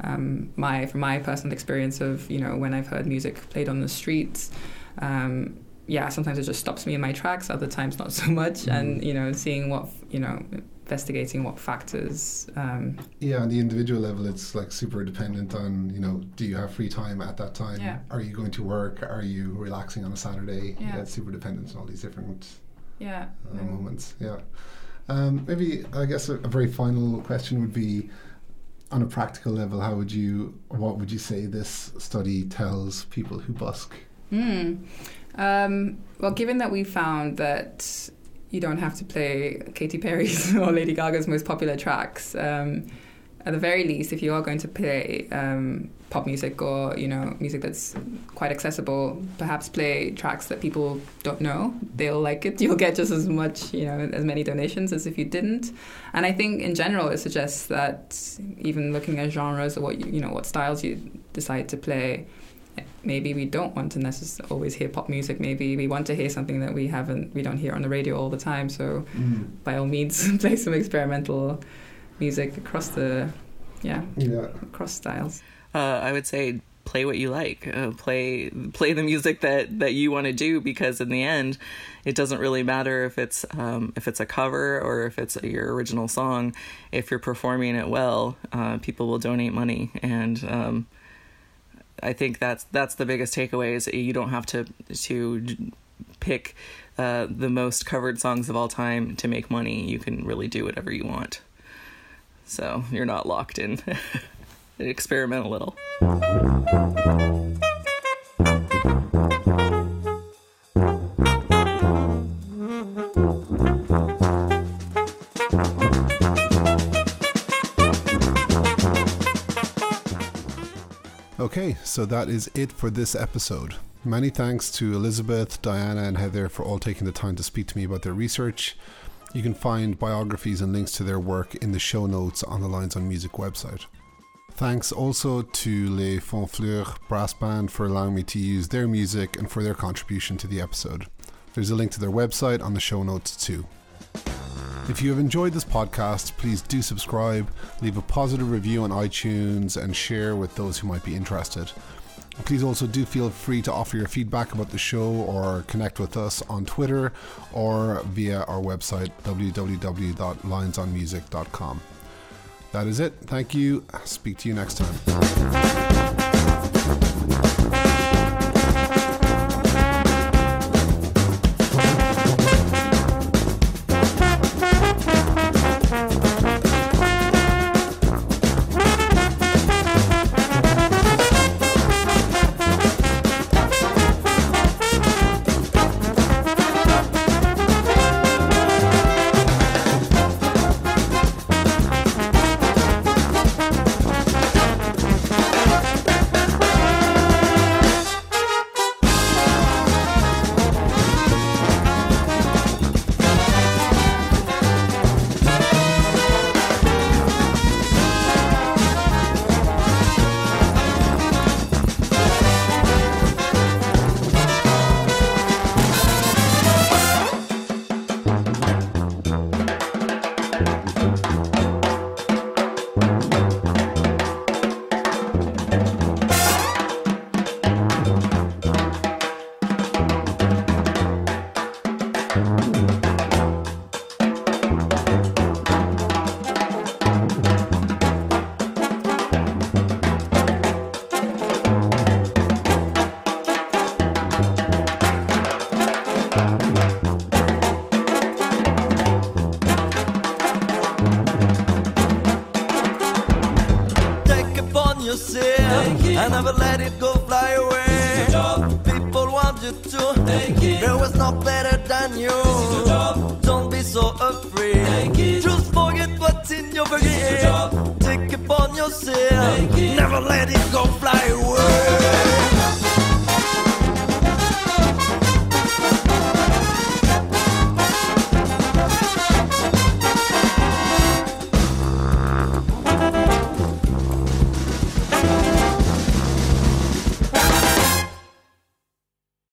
Um, my from my personal experience of you know when I've heard music played on the streets. Um, yeah, sometimes it just stops me in my tracks. Other times, not so much. And you know, seeing what you know, investigating what factors um, Yeah, on the individual level, it's like super dependent on, you know, do you have free time at that time? Yeah. Are you going to work? Are you relaxing on a Saturday? Yeah. it's super dependent on all these different yeah uh, um, moments. Yeah. Um, maybe, I guess, a, a very final question would be on a practical level, how would you, what would you say this study tells people who busk? Hmm. Um, well, given that we found that you don't have to play Katy Perry's or Lady Gaga's most popular tracks, um, at the very least, if you are going to play um, pop music or you know music that's quite accessible, perhaps play tracks that people don't know. They'll like it. You'll get just as much, you know, as many donations as if you didn't. And I think in general, it suggests that even looking at genres or what you, you know what styles you decide to play maybe we don't want to necessarily always hear pop music. Maybe we want to hear something that we haven't, we don't hear on the radio all the time. So by all means, play some experimental music across the, yeah, Yeah. across styles. uh, I would say play what you like. Uh, play play the music that that you want to do because in the end, it doesn't really matter if it's um, if it's a cover or if it's your original song. If you're performing it well, uh, people will donate money, and um, I think that's that's the biggest takeaway is you don't have to to pick uh, the most covered songs of all time to make money. You can really do whatever you want. So you're not locked in. Experiment a little. Okay, so that is it for this episode. Many thanks to Elizabeth, Diana, and Heather for all taking the time to speak to me about their research. You can find biographies and links to their work in the show notes on the Lines on Music website. Thanks also to Les Fonfleurs Brass Band for allowing me to use their music and for their contribution to the episode. There's a link to their website on the show notes too. If you have enjoyed this podcast, please do subscribe, leave a positive review on iTunes, and share with those who might be interested. Please also do feel free to offer your feedback about the show or connect with us on Twitter or via our website www.linesonmusic.com. That is it. Thank you. Speak to you next time.